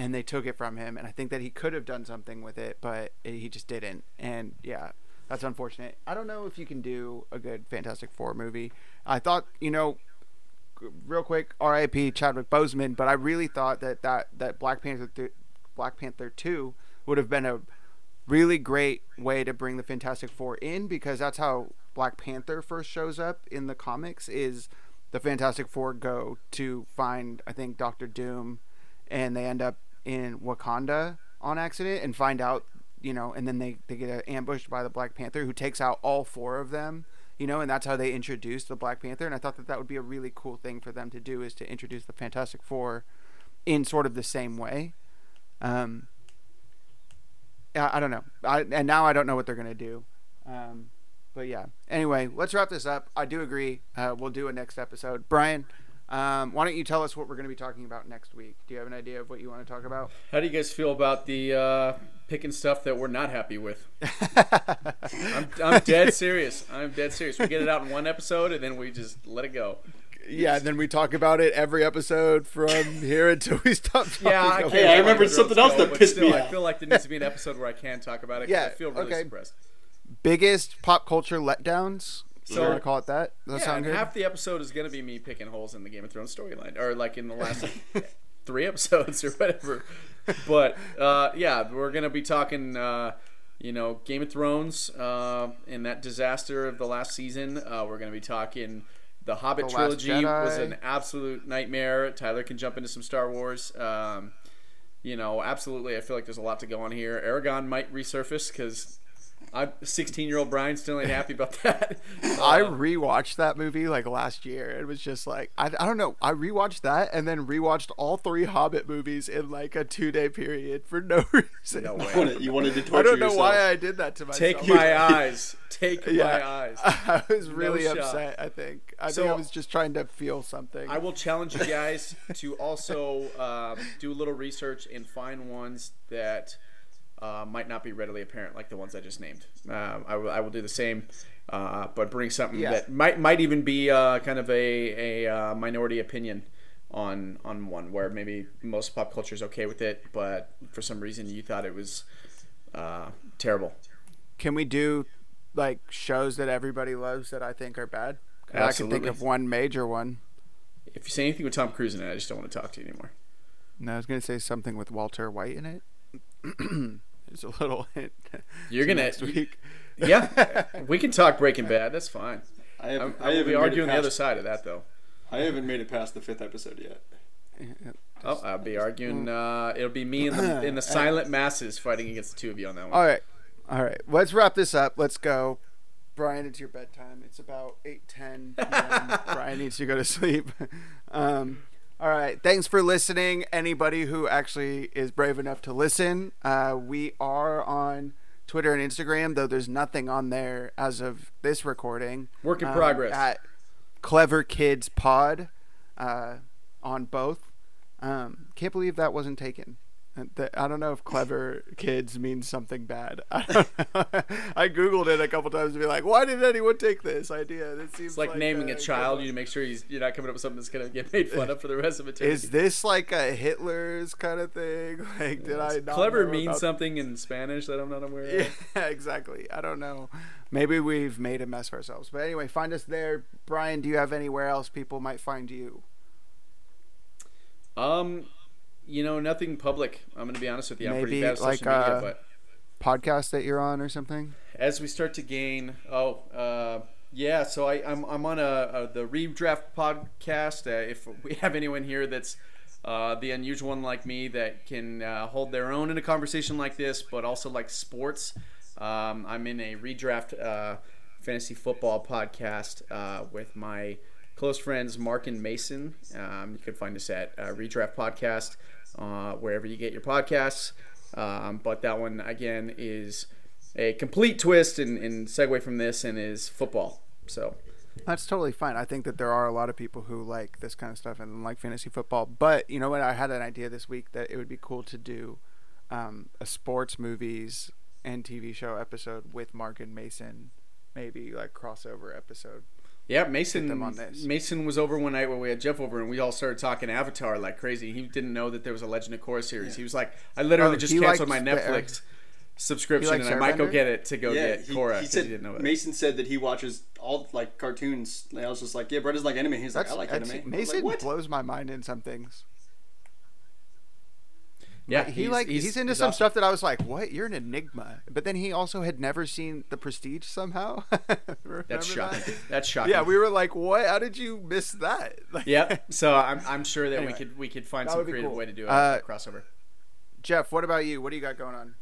Speaker 1: And they took it from him, and I think that he could have done something with it, but he just didn't. And yeah, that's unfortunate. I don't know if you can do a good Fantastic Four movie. I thought, you know, real quick, R.I.P. Chadwick Boseman, but I really thought that that, that Black Panther th- Black Panther two would have been a really great way to bring the Fantastic Four in because that's how Black Panther first shows up in the comics. Is the Fantastic Four go to find I think Doctor Doom, and they end up in Wakanda on accident and find out you know, and then they, they get ambushed by the Black Panther who takes out all four of them, you know, and that's how they introduce the Black Panther. And I thought that that would be a really cool thing for them to do is to introduce the Fantastic Four in sort of the same way. Um, I, I don't know. I, and now I don't know what they're going to do. Um, but yeah. Anyway, let's wrap this up. I do agree. Uh, we'll do a next episode. Brian, um, why don't you tell us what we're going to be talking about next week? Do you have an idea of what you want to talk about?
Speaker 2: How do you guys feel about the uh, picking stuff that we're not happy with? I'm, I'm dead serious. I'm dead serious. We get it out in one episode and then we just let it go.
Speaker 1: Yeah, and then we talk about it every episode from here until we stop talking.
Speaker 2: Yeah, I
Speaker 1: about
Speaker 2: can't
Speaker 3: Hey, I
Speaker 1: it.
Speaker 3: remembered
Speaker 2: let the
Speaker 3: something else that
Speaker 2: but
Speaker 3: pissed
Speaker 2: still,
Speaker 3: me
Speaker 2: I feel like there needs to be an episode where I can talk about it.
Speaker 1: Yeah,
Speaker 2: I feel really
Speaker 1: okay.
Speaker 2: suppressed.
Speaker 1: biggest pop culture letdowns. So
Speaker 2: So-
Speaker 1: we're gonna call it that. Does that
Speaker 2: yeah,
Speaker 1: sound good?
Speaker 2: half the episode is gonna be me picking holes in the Game of Thrones storyline, or like in the last three episodes or whatever. But uh, yeah, we're gonna be talking, uh, you know, Game of Thrones uh, and that disaster of the last season. Uh, we're gonna be talking. The Hobbit
Speaker 1: The
Speaker 2: trilogy was an absolute nightmare. Tyler can jump into some Star Wars. Um, you know, absolutely. I feel like there's a lot to go on here. Eragon might resurface because I'm 16 year old Brian still ain't happy about that.
Speaker 1: I
Speaker 2: Uh,
Speaker 1: rewatched that movie like last year. It was just like I, I don't know. I rewatched that and then rewatched all three Hobbit movies in like a two day period for no reason.
Speaker 2: No way.
Speaker 3: You wanted, you wanted to torture
Speaker 1: I don't know
Speaker 3: yourself.
Speaker 1: why I did that to myself.
Speaker 2: Take my eyes. Take my eyes.
Speaker 1: I was really
Speaker 2: shot.
Speaker 1: upset. I think. I
Speaker 2: So-
Speaker 1: think I was just trying to feel something.
Speaker 2: I will challenge you guys to also um, do a little research and find ones that uh, might not be readily apparent, like the ones I just named. Um, I, will, do the same, uh, but bring something
Speaker 1: Yeah.
Speaker 2: that might might even be uh, kind of a, a uh, minority opinion on on one where maybe most pop culture is okay with it, but for some reason you thought it was uh, terrible.
Speaker 1: Can we do like shows that everybody loves that I think are bad? 'Cause I can think of one major one.
Speaker 2: If you say anything with Tom Cruise in it, I just don't want to talk to you anymore.
Speaker 1: No, I was gonna say something with Walter White in it. There's a little hint.
Speaker 2: You're
Speaker 1: to
Speaker 2: gonna-
Speaker 1: next week.
Speaker 2: Yeah, we can talk Breaking Bad. That's fine.
Speaker 3: I,
Speaker 2: I,
Speaker 3: haven't,
Speaker 2: I
Speaker 3: I,
Speaker 2: will
Speaker 3: haven't
Speaker 2: be
Speaker 3: made it
Speaker 2: arguing the other side of that, though.
Speaker 3: I haven't made it past the fifth episode yet.
Speaker 2: Oh, I'll be arguing. Uh, it'll be me in the in the silent masses fighting against the two of you on that one.
Speaker 1: All right, all right. Let's wrap this up. Let's go. Brian, it's your bedtime. It's about eight ten p.m. Brian needs to go to sleep. Um, all right. Thanks for listening. Anybody who actually is brave enough to listen, uh, we are on Twitter and Instagram, though there's nothing on there as of this recording.
Speaker 2: Work in
Speaker 1: Um,
Speaker 2: progress.
Speaker 1: At Clever Kids Pod uh, on both. Um, can't believe that wasn't taken. I don't know if clever kids means something bad. I. I googled it a couple times to be like, why did anyone take this idea? This seems
Speaker 2: it's like, like naming a, a child. You need to make sure he's, you're not coming up with something that's gonna get made fun of for the rest of eternity.
Speaker 1: Is this like a Hitler's kind of thing? Like, did I not
Speaker 2: clever mean something in Spanish that I'm not aware
Speaker 1: of? Yeah, exactly. I don't know. Maybe we've made a mess for ourselves. But anyway, find us there. Brian, do you have anywhere else people might find you?
Speaker 2: Um, you know, nothing public. I'm going to be honest with you. I'm
Speaker 1: Maybe
Speaker 2: pretty bad at
Speaker 1: like
Speaker 2: social media, but
Speaker 1: podcast that you're on or something.
Speaker 2: As we start to gain, oh, uh, yeah. So I, I'm I'm on a, a the redraft podcast. Uh, if we have anyone here that's uh, the unusual one like me that can uh, hold their own in a conversation like this, but also like sports. Um, I'm in a redraft uh, fantasy football podcast uh, with my close friends Mark and Mason. Um, you can find us at uh, Redraft Podcast, uh, wherever you get your podcasts. Um, but that one, again, is a complete twist and, and segue from this and is football. So
Speaker 1: that's totally fine. I think that there are a lot of people who like this kind of stuff and like fantasy football. But you know what? I had an idea this week that it would be cool to do um, a sports movies and TV show episode with Mark and Mason, maybe like crossover episode.
Speaker 2: Yeah, Mason. Mason was over one night when we had Jeff over, and we all started talking Avatar like crazy. He didn't know that there was a Legend of Korra series. Yeah. He was like, "I literally oh, just canceled my Netflix." subscription, and I might go get it to go yeah, get he, Korra. He
Speaker 3: said
Speaker 2: he didn't know
Speaker 3: it. Mason said that he watches all like cartoons. And I was just like, yeah, Brett is like anime. He's that's, like, I like anime.
Speaker 1: Mason
Speaker 3: like,
Speaker 1: blows my mind in some things.
Speaker 2: Yeah,
Speaker 1: he he's, like he's, he's into he's some awesome. stuff that I was like, "What? You're an enigma." But then he also had never seen The Prestige somehow.
Speaker 2: That's shocking. That? That's shocking.
Speaker 1: Yeah, we were like, "What? How did you miss that?"
Speaker 2: yeah. So I'm, I'm sure that anyway, we could we could find some creative cool. way to do a uh, crossover.
Speaker 1: Jeff, what about you? What do you got going on?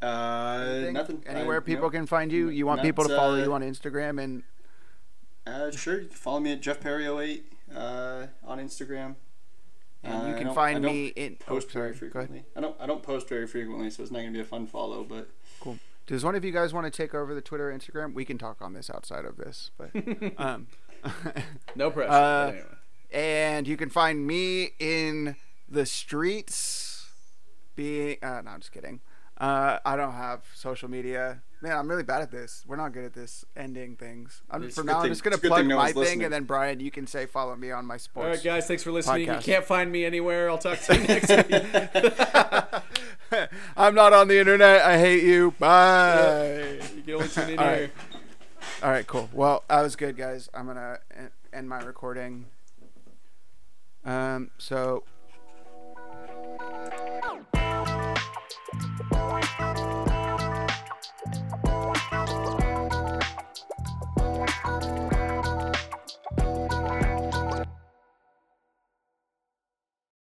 Speaker 3: Uh, Anything? nothing.
Speaker 1: Anywhere I, people can find you? You want not, people to follow uh, you on Instagram and?
Speaker 3: Uh, sure. Follow me at Jeff Perry 08 uh, on Instagram.
Speaker 1: And you uh, can find me in
Speaker 3: oh, post oh, very frequently. I don't I don't post very frequently, so it's not gonna be a fun follow. But
Speaker 1: cool. Does one of you guys want to take over the Twitter, Instagram? We can talk on this outside of this, but um,
Speaker 2: no pressure. Uh,
Speaker 1: anyway. And you can find me in the streets. Being uh, no, I'm just kidding. Uh, I don't have social media. Man, I'm really bad at this. We're not good at this ending things. I'm, now, thing. I'm just gonna plug no my thing, listening. and then Brian, you can say follow me on my sports.
Speaker 2: All right, guys, thanks for listening. Podcast. You can't find me anywhere. I'll talk to you next
Speaker 1: week. I'm not on the internet. I hate you. Bye.
Speaker 2: Yeah. You can only tune in here.
Speaker 1: All right, cool. Well, that was good, guys. I'm gonna end my recording. Um, so.